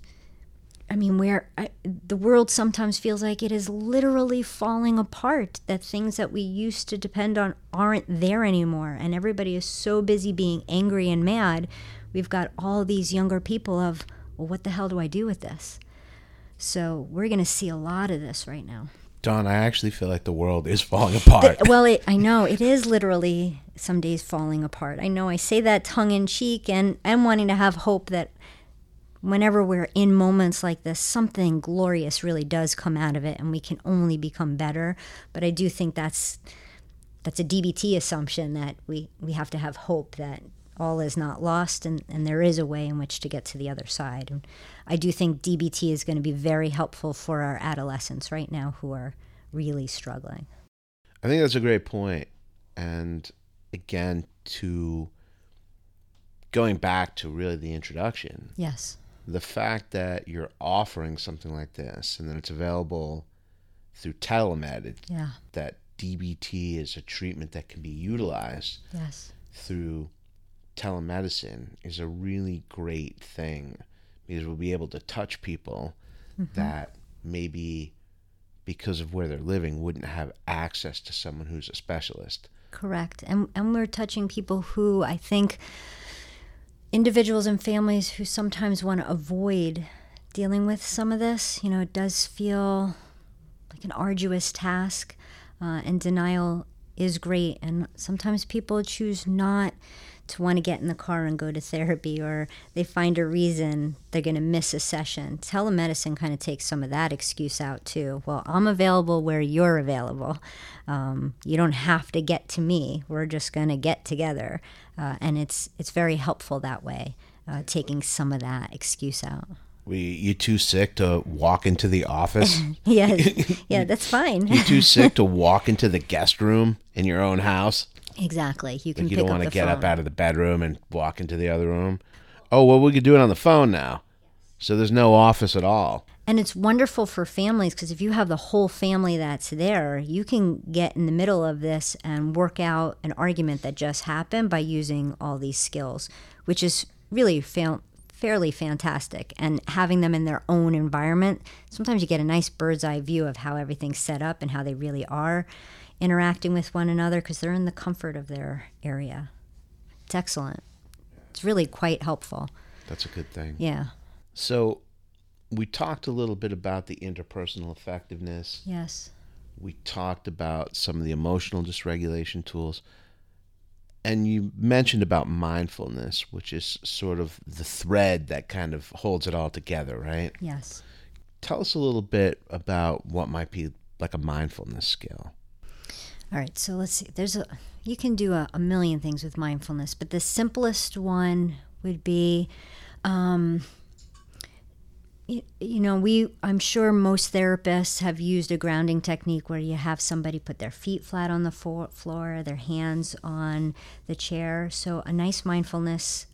I mean, where I, the world sometimes feels like it is literally falling apart, that things that we used to depend on aren't there anymore. And everybody is so busy being angry and mad. We've got all these younger people of, well, what the hell do I do with this? So we're going to see a lot of this right now. Dawn, I actually feel like the world is *laughs* falling apart. The, well, it, I know it is literally some days falling apart. I know I say that tongue in cheek and, and wanting to have hope that whenever we're in moments like this, something glorious really does come out of it, and we can only become better. But I do think that's that's a DBT assumption that we we have to have hope that all is not lost and, and there is a way in which to get to the other side. And I do think DBT is going to be very helpful for our adolescents right now who are really struggling. I think that's a great point. And again, to going back to really the introduction. Yes the fact that you're offering something like this and that it's available through telemed, yeah. that DBT is a treatment that can be utilized yes. through telemedicine is a really great thing because we'll be able to touch people mm-hmm. that maybe because of where they're living wouldn't have access to someone who's a specialist. Correct. And and we're touching people who I think individuals and families who sometimes want to avoid dealing with some of this. You know, it does feel like an arduous task, uh, and denial is great. And sometimes people choose not to want to get in the car and go to therapy, or they find a reason they're going to miss a session. Telemedicine kind of takes some of that excuse out too. Well, I'm available where you're available. Um, you don't have to get to me. We're just going to get together, uh, and it's it's very helpful that way, uh, taking some of that excuse out. We, you too sick to walk into the office? *laughs* yeah, *laughs* yeah, that's fine. you too *laughs* sick to walk into the guest room in your own house? Exactly. You can. Like you don't want to get phone. up out of the bedroom and walk into the other room. Oh well, we could do it on the phone now. So there's no office at all. And it's wonderful for families because if you have the whole family that's there, you can get in the middle of this and work out an argument that just happened by using all these skills, which is really fam- fairly fantastic. And having them in their own environment, sometimes you get a nice bird's eye view of how everything's set up and how they really are interacting with one another because they're in the comfort of their area. It's excellent. It's really quite helpful. That's a good thing. Yeah. So, we talked a little bit about the interpersonal effectiveness. Yes. We talked about some of the emotional dysregulation tools. And you mentioned about mindfulness, which is sort of the thread that kind of holds it all together, right? Yes. Tell us a little bit about what might be like a mindfulness skill. All right, so let's see. There's a you can do a, a million things with mindfulness, but the simplest one would be um, you, know we i'm sure most therapists have used a grounding technique where you have somebody put their feet flat on the floor their hands on the chair. So a nice mindfulness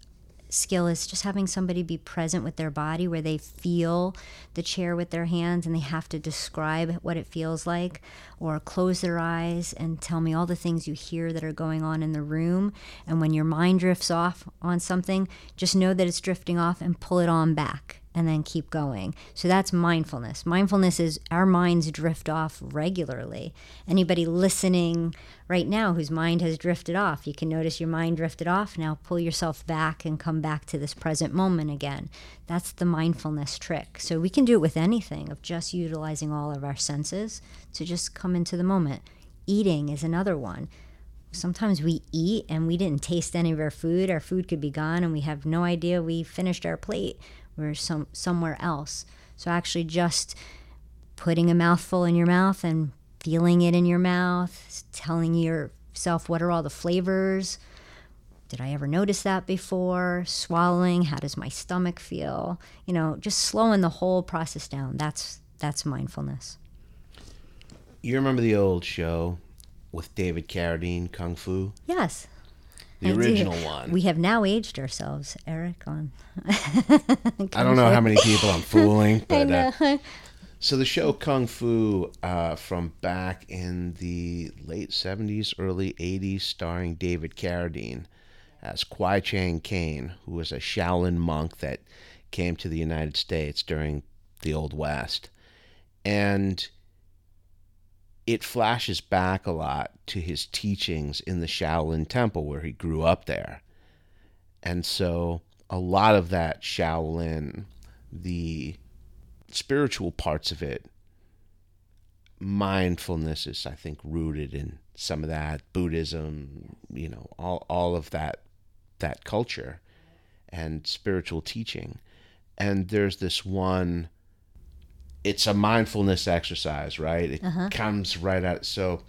skill is just having somebody be present with their body where they feel the chair with their hands and they have to describe what it feels like or close their eyes and tell me all the things you hear that are going on in the room and when your mind drifts off on something just know that it's drifting off and pull it on back and then keep going. So that's mindfulness. Mindfulness is our minds drift off regularly. Anybody listening right now whose mind has drifted off, you can notice your mind drifted off. Now pull yourself back and come back to this present moment again. That's the mindfulness trick. So we can do it with anything of just utilizing all of our senses to just come into the moment. Eating is another one sometimes we eat and we didn't taste any of our food. Our food could be gone and we have no idea we finished our plate We're some somewhere else. So actually just putting a mouthful in your mouth and feeling it in your mouth, telling yourself what are all the flavors. Did I ever notice that before? Swallowing, how does my stomach feel? You know, just slowing the whole process down. That's that's mindfulness. You remember the old show with David Carradine, Kung Fu? Yes. The I original do. one. We have now aged ourselves, Eric. On. *laughs* I don't know how many people I'm fooling, *laughs* but uh, so the show Kung Fu uh, from back in the late '70s, early '80s, starring David Carradine as Kwai Chang Caine, who was a Shaolin monk that came to the United States during the Old West, and it flashes back a lot to his teachings in the Shaolin Temple where he grew up there. And so a lot of that Shaolin, the spiritual parts of it, mindfulness is, I think, rooted in some of that Buddhism, you know, all, all of that that culture and spiritual teaching. And there's this one it's a mindfulness exercise, right? It uh-huh. comes right out. So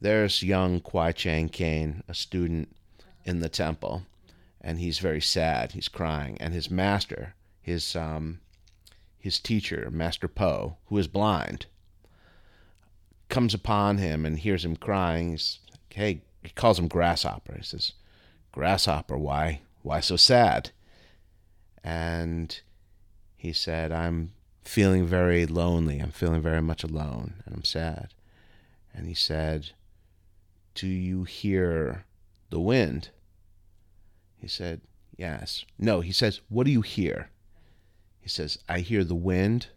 there's young Kwai Chang Caine, a student in the temple, and he's very sad. He's crying, and his master, his um, his teacher, Master Po, who is blind, comes upon him and hears him crying. He's hey, he calls him Grasshopper. He says, "Grasshopper, why, why so sad?" And he said, "I'm feeling very lonely. I'm feeling very much alone and I'm sad. And he said, Do you hear the wind? He said, Yes. No, he says, What do you hear? He says, I hear the wind.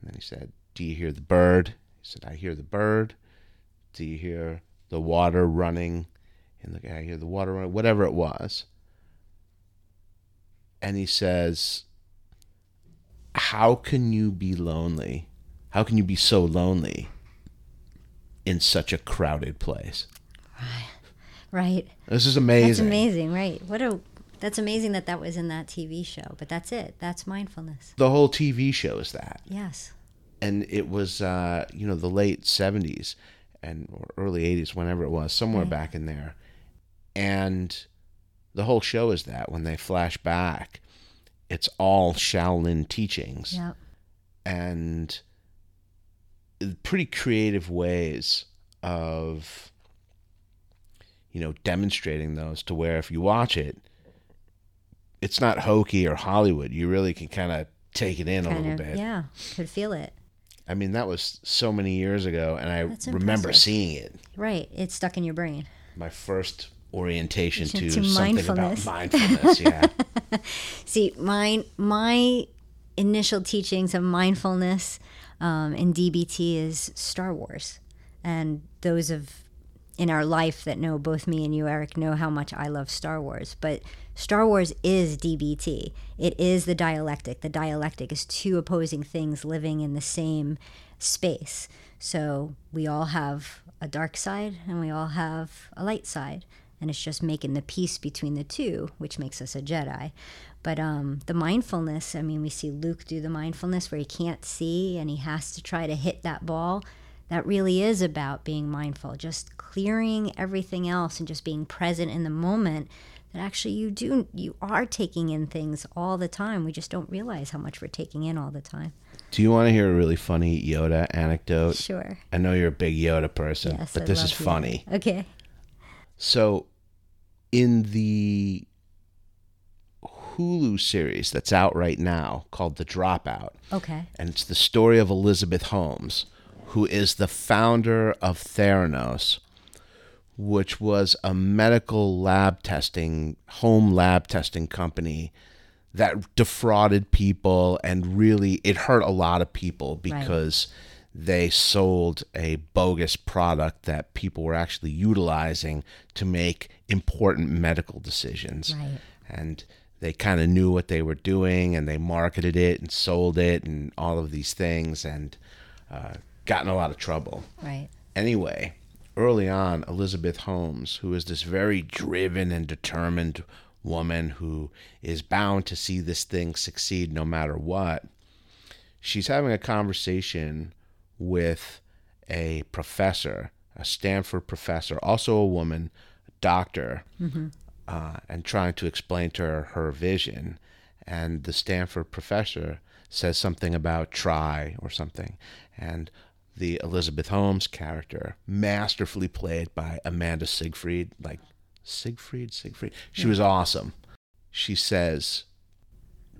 And then he said, Do you hear the bird? He said, I hear the bird. Do you hear the water running? And the I hear the water running, whatever it was. And he says, how can you be lonely? How can you be so lonely in such a crowded place? Right. Right. This is amazing. That's amazing, right? What a that's amazing that that was in that TV show, but that's it. That's mindfulness. The whole TV show is that. Yes. And it was uh, you know, the late 70s and early 80s whenever it was, somewhere right. back in there. And the whole show is that when they flash back it's all Shaolin teachings. Yep. And pretty creative ways of you know demonstrating those to where if you watch it it's not hokey or hollywood you really can kind of take it in kind a little of, bit yeah could feel it i mean that was so many years ago and i remember seeing it right it's stuck in your brain my first orientation to, To something mindfulness. about mindfulness. Yeah. *laughs* See, my my initial teachings of mindfulness um, in DBT is Star Wars, and those of in our life that know both me and you, Eric, know how much I love Star Wars. But Star Wars is DBT. It is the dialectic. The dialectic is two opposing things living in the same space. So we all have a dark side and we all have a light side. And it's just making the peace between the two, which makes us a Jedi. But um, the mindfulness, I mean, we see Luke do the mindfulness where he can't see and he has to try to hit that ball. That really is about being mindful, just clearing everything else and just being present in the moment. That actually you do, you are taking in things all the time. We just don't realize how much we're taking in all the time. Do you want to hear a really funny Yoda anecdote? Sure. I know you're a big Yoda person, Yes. but I this is funny. Okay. So, in the Hulu series that's out right now called The Dropout, Okay. and it's the story of Elizabeth Holmes, who is the founder of Theranos, which was a medical lab testing, home lab testing company that defrauded people and really it hurt a lot of people because they sold a bogus product that people were actually utilizing to make important medical decisions. Right. and they kind of knew what they were doing and they marketed it and sold it and all of these things. And uh, got in a lot of trouble. Right. Anyway, early on, Elizabeth Holmes, who is this very driven and determined woman who is bound to see this thing succeed no matter what, she's having a conversation with a professor, a Stanford professor, also a woman, a doctor, uh, and trying to explain to her her vision. And the Stanford professor says something about try or something. And the Elizabeth Holmes character, masterfully played by Amanda Siegfried, like Siegfried, Siegfried. She was awesome. She says,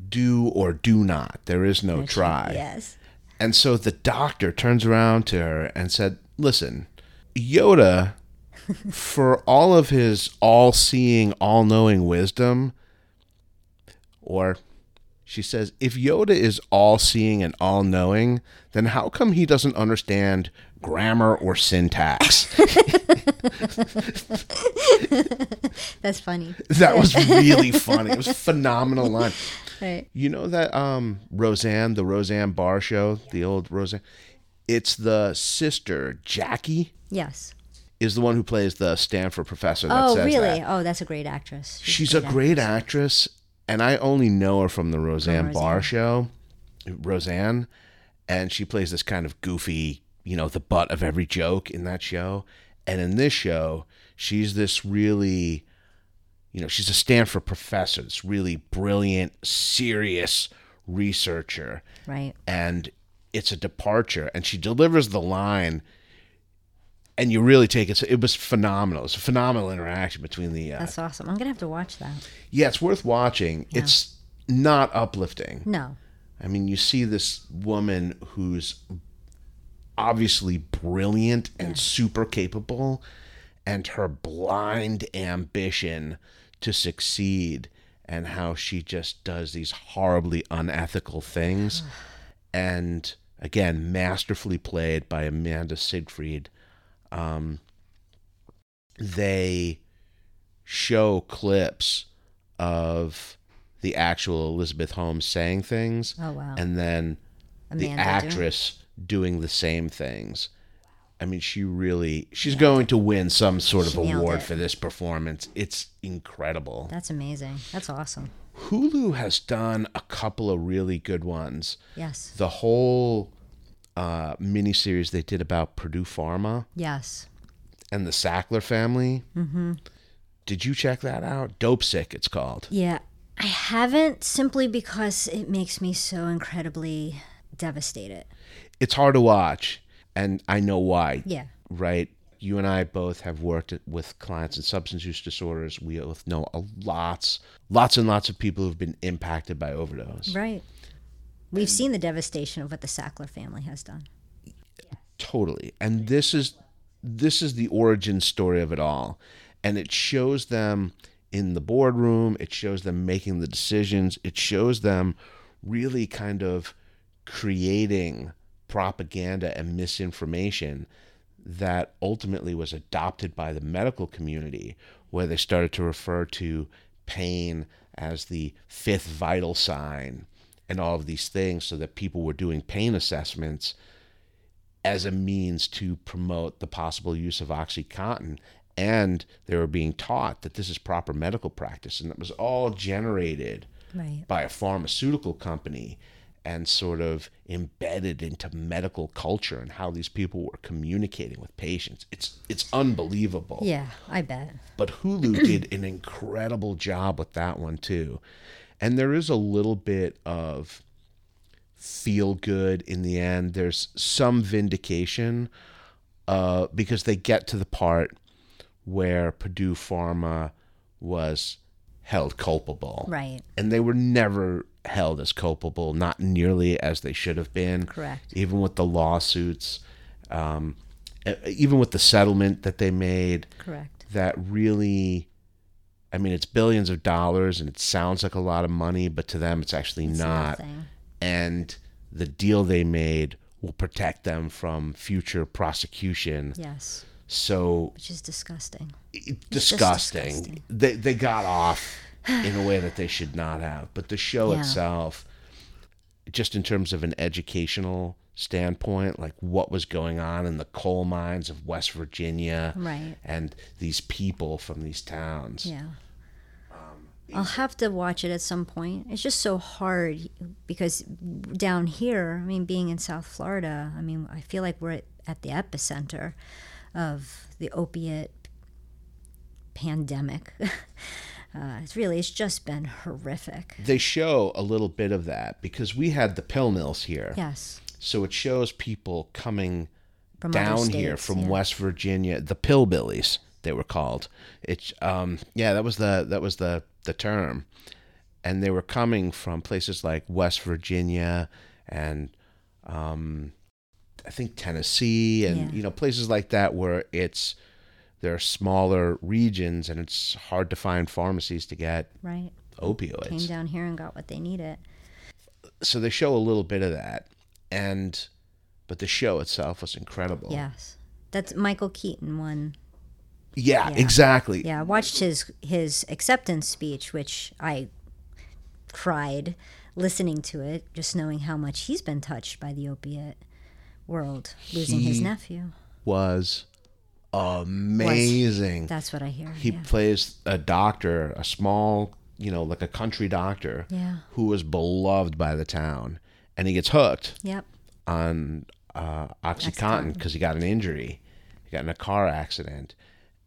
do or do not. There is no try. Yes. And so the doctor turns around to her and said, Listen, Yoda, *laughs* for all of his all seeing, all knowing wisdom, or she says, if Yoda is all seeing and all knowing, then how come he doesn't understand grammar or syntax? *laughs* That's funny. that was really funny. It was a phenomenal line. Right. You know that um Roseanne, the Roseanne Barr show, the old Roseanne? It's the sister, Jackie, Yes. is the one who plays the Stanford professor that Oh, says really? that. Oh, that's a great actress. She's a great actress, and I only know her from the Roseanne Barr Roseanne. show, Roseanne, and she plays this kind of goofy, you know, the butt of every joke in that show. And in this show, she's this really, you know, she's a Stanford professor, this really brilliant, serious researcher Right. and it's a departure and she delivers the line and you really take it So it was phenomenal it's a phenomenal interaction between the uh, That's awesome. I'm gonna have to watch that. yeah it's worth watching it's not uplifting No. i mean you see this woman who's obviously brilliant and super capable and her blind ambition to succeed and how she just does these horribly unethical things *sighs* and again masterfully played by amanda siegfried um, they show clips of the actual elizabeth holmes saying things Oh wow. and then the Amanda doing- actress doing the same things. I mean, she really she's going to win some sort of She award for this performance. It's incredible. That's amazing. That's awesome. Hulu has done a couple of really good ones. Yes. The whole uh, miniseries they did about Purdue Pharma Yes. and the Sackler family. Mm-hmm. Did you check that out? Dopesick, it's called. Yeah. I haven't simply because it makes me so incredibly devastated. It's hard to watch, and I know why. Yeah. right? You and I both have worked with clients in substance use disorders. We both know a lots, lots and lots of people who've been impacted by overdose. Right. We've seen the devastation of what the Sackler family has done. Totally. And this is this is the origin story of it all. and it shows them in the boardroom, it shows them making the decisions, it shows them really kind of creating propaganda and misinformation that ultimately was adopted by the medical community, where they started to refer to pain as the fifth vital sign and all of these things, so that people were doing pain assessments as a means to promote the possible use of Oxycontin. And they were being taught that this is proper medical practice. And it was all generated Right. by a pharmaceutical company and sort of embedded into medical culture and how these people were communicating with patients. It's it's unbelievable. Yeah, I bet. But Hulu did an incredible job with that one too. And there is a little bit of feel good in the end. There's some vindication uh, because they get to the part where Purdue Pharma was held culpable. Right. And they were never held as culpable, not nearly as they should have been. Correct. Even with the lawsuits, um, even with the settlement that they made Correct. that really I mean it's billions of dollars and it sounds like a lot of money but to them it's actually It's not nothing. and the deal they made will protect them from future prosecution Yes. so Which is disgusting. it- disgusting. disgusting. They they got off in a way that they should not have. But the show Yeah. itself, just in terms of an educational standpoint, like what was going on in the coal mines of West Virginia, Right. and these people from these towns. Yeah. Um, I'll have to watch it at some point. It's just so hard because down here, I mean, being in South Florida, I mean, I feel like we're at, at the epicenter of the opiate pandemic. *laughs* uh, it's really, it's just been horrific. They show a little bit of that because we had the pill mills here. Yes. So it shows people coming From down here from yeah. West Virginia, the pillbillies they were called. It's um yeah, that was the that was the the term. And they were coming from places like West Virginia and um I think Tennessee and Yeah. you know places like that where it's there are smaller regions and it's hard to find pharmacies to get Right. opioids Came down here and got what they needed. so they show a little bit of that and but the show itself was incredible Yes. That's Michael Keaton one. yeah, Yeah. exactly Yeah, I watched his his acceptance speech, which I cried listening to it, just knowing how much he's been touched by the opiate world, losing his nephew. was amazing That's what I hear. he yeah. plays a doctor a small you know like a country doctor Yeah. who was beloved by the town and he gets hooked Yep. on uh, oxycontin Oxycontin. because he got an injury he got in a car accident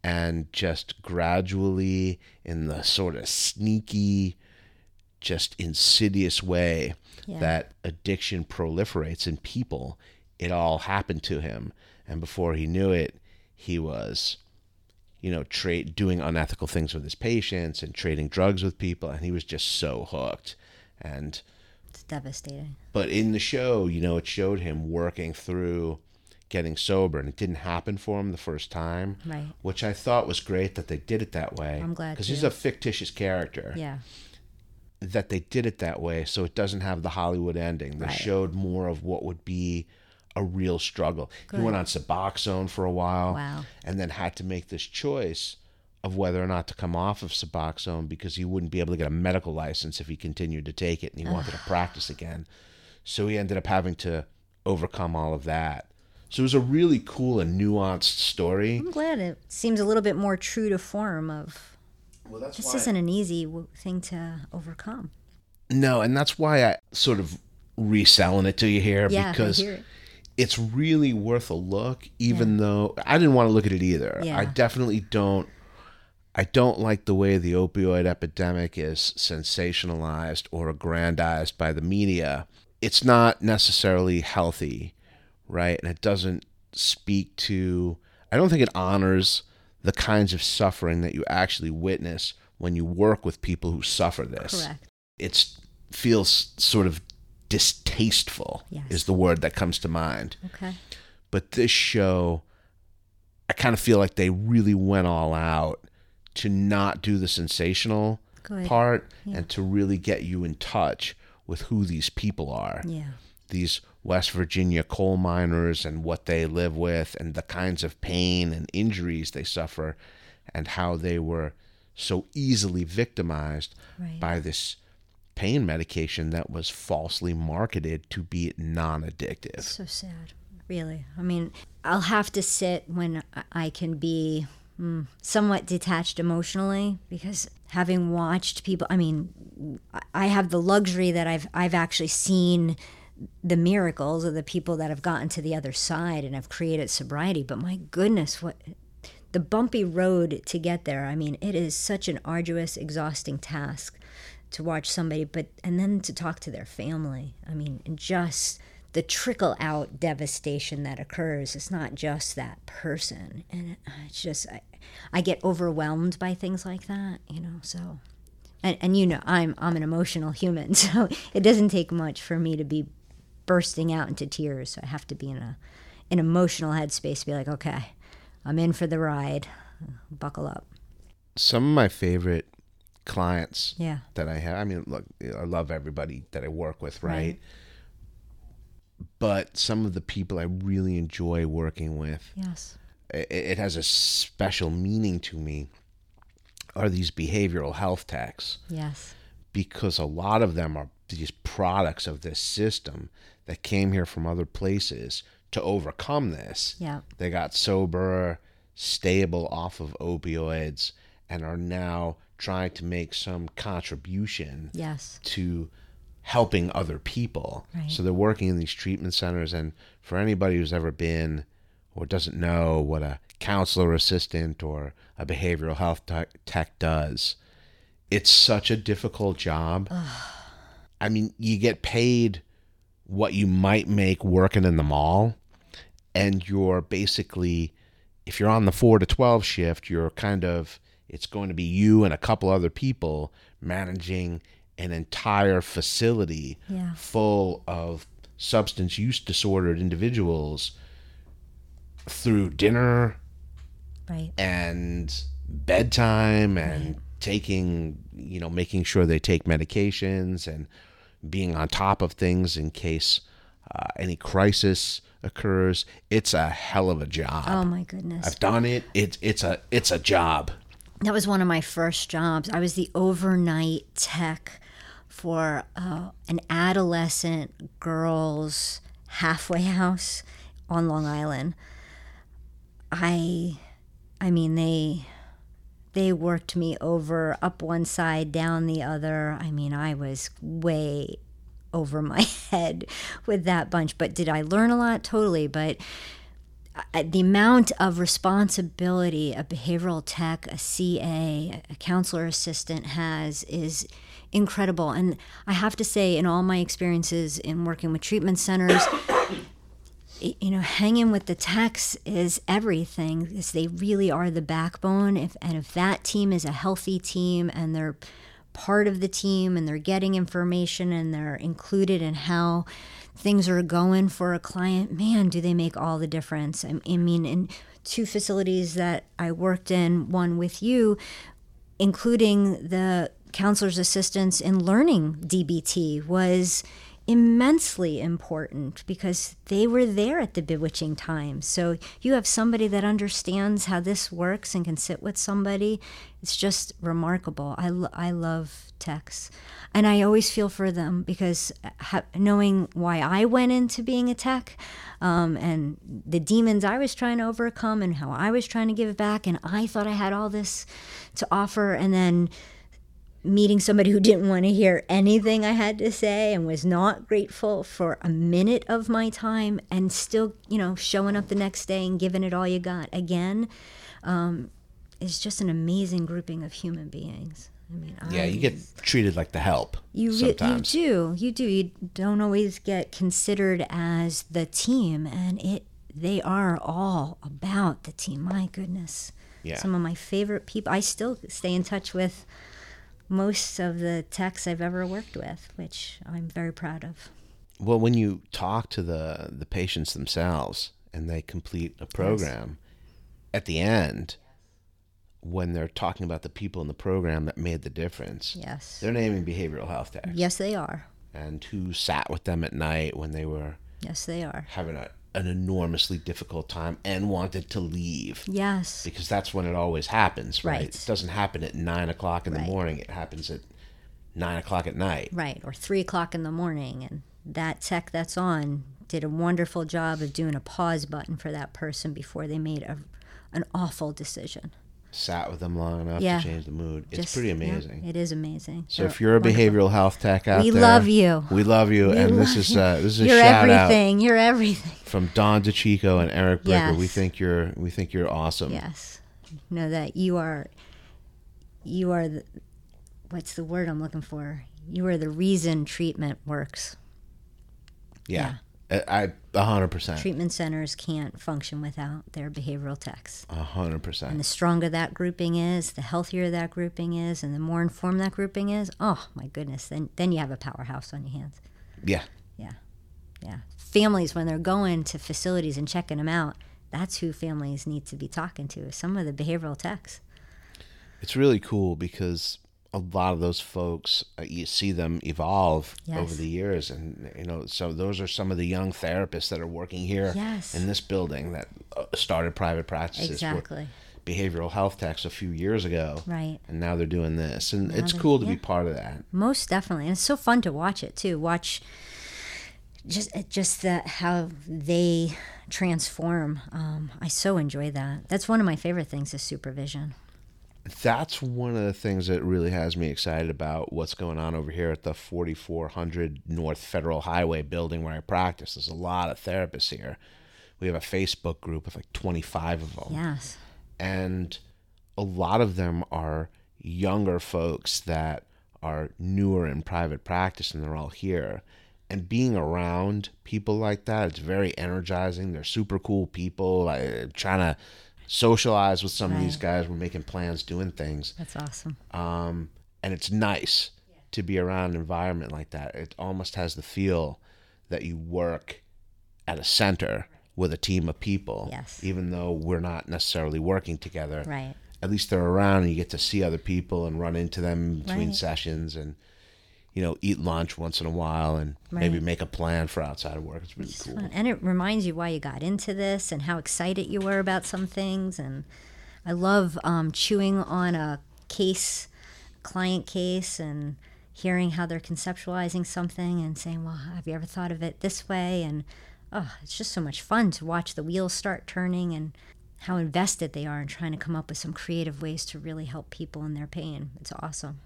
and just gradually in the sort of sneaky just insidious way Yeah. that addiction proliferates in people it all happened to him and before he knew it he was you know trade doing unethical things with his patients and trading drugs with people and he was just so hooked and It's devastating. but in the show, you know, it showed him working through getting sober, and it didn't happen for him the first time, Right. which I thought was great that they did it that way. I'm glad because he's a fictitious character. Yeah. That they did it that way, so it doesn't have the Hollywood ending. They Right. showed more of what would be a real struggle. He went on Suboxone for a while, Wow. and then had to make this choice of whether or not to come off of Suboxone because he wouldn't be able to get a medical license if he continued to take it and he wanted to practice again. So he ended up having to overcome all of that. So it was a really cool and nuanced story. I'm glad it seems a little bit more true to form of Well, that's this isn't an easy w- thing to overcome. No, and that's why I sort of reselling it to you here Yeah, because I hear it. It's really worth a look even though I didn't want to look at it either. Yeah. I definitely don't I don't like the way the opioid epidemic is sensationalized or aggrandized by the media. It's not necessarily healthy, right? And it doesn't speak to I don't think it honors the kinds of suffering that you actually witness when you work with people who suffer this Correct. it's feels sort of distasteful Yes. is the word that comes to mind Okay. but this show i kind of feel like they really went all out to not do the sensational Good. part Yeah. and to really get you in touch with who these people are. Yeah. These West Virginia coal miners and what they live with and the kinds of pain and injuries they suffer and how they were so easily victimized Right. by this pain medication that was falsely marketed to be non-addictive. So sad, really. I mean, I'll have to sit when I- can be mm, somewhat detached emotionally because having watched people, I mean, I have the luxury that I've I've actually seen the miracles of the people that have gotten to the other side and have created sobriety. But my goodness, what the bumpy road to get there. I mean, it is such an arduous, exhausting task to watch somebody, but and then to talk to their family. I mean, just the trickle out devastation that occurs. It's not just that person, and it, it's just I, I get overwhelmed by things like that. You know, so. And, and you know I'm I'm an emotional human, *laughs* so it doesn't take much for me to be bursting out into tears. So I have to be in a an emotional headspace to be like, okay, I'm in for the ride. Buckle up. Some of my favorite clients Yeah. that I have. I mean, look, I love everybody that I work with, right? Right. But some of the people I really enjoy working with, Yes. it, it has a special meaning to me, are these behavioral health techs Yes. because a lot of them are these products of this system that came here from other places to overcome this. Yeah. They got sober, stable off of opioids, and are now trying to make some contribution Yes. to helping other people. Right. So they're working in these treatment centers. And for anybody who's ever been or doesn't know what a counselor assistant or a behavioral health tech, tech does, it's such a difficult job. I mean, you get paid what you might make working in the mall, and you're basically, if you're on the four to 12 shift, you're kind of, it's going to be you and a couple other people managing an entire facility Yeah. full of substance use disordered individuals through dinner Right. and bedtime and taking you know making sure they take medications and being on top of things in case uh, any crisis occurs it's a hell of a job Oh my goodness. i've done it it's it's a it's a job that was one of my first jobs. I was the overnight tech for uh, an adolescent girls halfway house on Long Island. I, I mean they, they worked me over up one side, down the other. I mean I was way over my *laughs* head with that bunch. But did I learn a lot? Totally. But Uh, the amount of responsibility a behavioral tech, a CA, a counselor assistant has is incredible. And I have to say, in all my experiences in working with treatment centers, *coughs* you know, hanging with the techs is everything. Because they really are the backbone. If and if that team is a healthy team and they're part of the team and they're getting information and they're included in how things are going for a client, man, do they make all the difference. I, mean, in two facilities that I worked in, one with you, including the counselor's assistance in learning DBT was immensely important because they were there at the bewitching time. So you have somebody that understands how this works and can sit with somebody. It's just remarkable. I, lo- I love techs. And I always feel for them because ha- knowing why I went into being a tech um, and the demons I was trying to overcome and how I was trying to give back, and I thought I had all this to offer, and then meeting somebody who didn't want to hear anything I had to say and was not grateful for a minute of my time and still, you know, showing up the next day and giving it all you got. Again um, is just an amazing grouping of human beings. I mean, yeah I, you get treated like the help you, re- you do you do. You don't always get considered as the team and it they are all about the team. My goodness. Yeah. some of my favorite people i still stay in touch with most of the techs i've ever worked with which i'm very proud of well when you talk to the the patients themselves and they complete a program at the end when they're talking about the people in the program that made the difference, Yes. they're naming behavioral health techs Yes, they are. and who sat with them at night when they were Yes, they are. having a, an enormously difficult time and wanted to leave Yes. because that's when it always happens, right? Right. It doesn't happen at nine o'clock in the Right. morning. It happens at nine o'clock at night. Right. Or three o'clock in the morning. And that tech that's on did a wonderful job of doing a pause button for that person before they made a, an awful decision. Sat with them long enough Yeah. to change the mood. It's Just- pretty yeah, amazing. it is amazing. So if you're a wonderful. behavioral health tech out We there, love you. We love you, We and this is uh, this is a You're shout everything. You're everything. from Dawn DiCicco and Eric Bricker. We think you're we think you're awesome. Yes. Know that you are you are the what's the word I'm looking for? You are the reason treatment works. Yeah, I a hundred percent, Treatment centers can't function without their behavioral techs. a hundred percent. And the stronger that grouping is, the healthier that grouping is, and the more informed that grouping is, oh my goodness, then then you have a powerhouse on your hands. Yeah, Yeah. Yeah. Families when they're going to facilities and checking them out, that's who families need to be talking to. Some of the behavioral techs. it's really cool because a lot of those folks uh, you see them evolve Yes. over the years, and you know, so those are some of the young therapists that are working here Yes. in this building that uh, started private practices. Exactly. behavioral health techs a few years ago, Right. and now they're doing this, and it's cool to be part of that. Most definitely, and it's so fun to watch it too. Watch just just that how they transform. Um, I so enjoy that. That's one of my favorite things is supervision. That's one of the things that really has me excited about what's going on over here at the 4400 North Federal Highway building where I practice. There's a lot of therapists here. We have a Facebook group of like 25 of them. Yes. And a lot of them are younger folks that are newer in private practice and they're all here. And being around people like that, it's very energizing. They're super cool people. Like, trying to socialize with some of these guys. We're making plans, doing things That's awesome. um, and it's nice to be around an environment like that. It almost has the feel that you work at a center with a team of people, Yes. even though we're not necessarily working together. Right. At least they're around, and you get to see other people and run into them between Right. sessions, and you know, eat lunch once in a while, and maybe make a plan for outside of work. It's really cool. Fun. And it reminds you why you got into this and how excited you were about some things. And I love um, chewing on a case, client case, and hearing how they're conceptualizing something and saying, well, have you ever thought of it this way? And oh, it's just so much fun to watch the wheels start turning and how invested they are in trying to come up with some creative ways to really help people in their pain. It's awesome.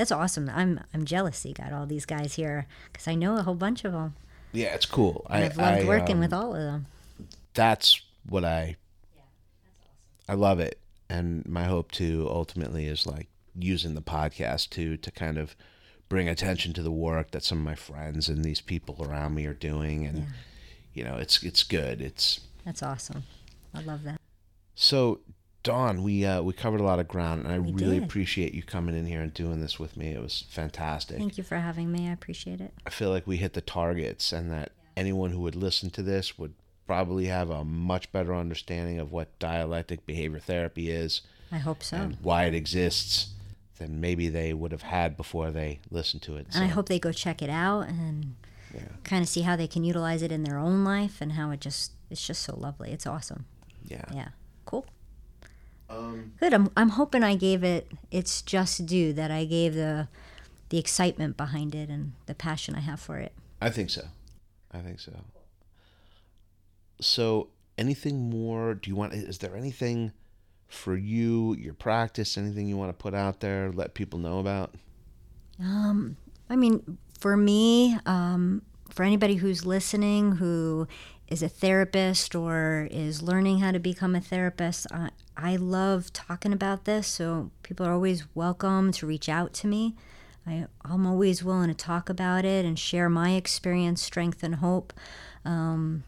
That's awesome. I'm I'm jealous you got all these guys here because I know a whole bunch of them. Yeah, it's cool. And I, I've loved I, working um, with all of them. that's what I Yeah, that's awesome. I love it. And my hope too ultimately is like using the podcast too to kind of bring attention to the work that some of my friends and these people around me are doing and yeah. you know, it's it's good. It's That's awesome. I love that. so Dawn, we uh, we covered a lot of ground and I We really did. appreciate you coming in here and doing this with me. It was fantastic. Thank you for having me. I appreciate it. I feel like we hit the targets and that anyone who would listen to this would probably have a much better understanding of what dialectic behavior therapy is I hope so. and why it exists than maybe they would have had before they listened to it. and I hope they go check it out and Yeah. kind of see how they can utilize it in their own life and how it just it's just so lovely. It's awesome. yeah. Yeah. Cool. Um, Good. I'm I'm hoping I gave it its just due that I gave the the excitement behind it and the passion I have for it. I think so. I think so. So, anything more? Do you want? Is there anything for you, your practice, anything you want to put out there, let people know about? Um, I mean, for me, um, for anybody who's listening who is a therapist or is learning how to become a therapist, I, I love talking about this. So people are always welcome to reach out to me. I, I'm always willing to talk about it and share my experience, strength, and hope. Um,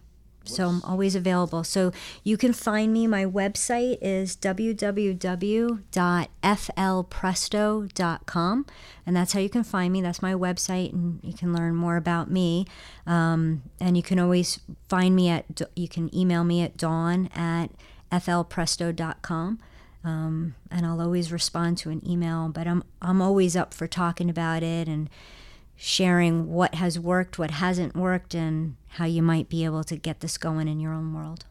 so I'm always available. So you can find me. My website is www.flpresto.com, and that's how you can find me. That's my website, and you can learn more about me. Um, and you can always find me at. You can email me at dawn at flpresto.com. Um, and I'll always respond to an email, but I'm I'm always up for talking about it and sharing what has worked, what hasn't worked, and how you might be able to get this going in your own world.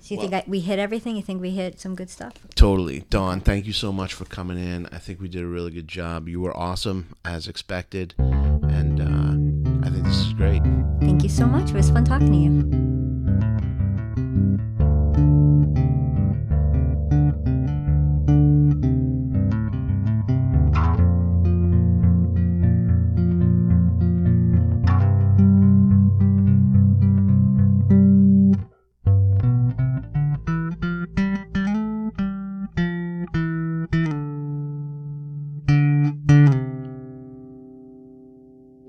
So you well, think I, we hit everything? You think we hit some good stuff? Totally, Dawn. Thank you so much for coming in. I think we did a really good job. You were awesome as expected, and uh, I think this is great. Thank you so much. It was fun talking to you.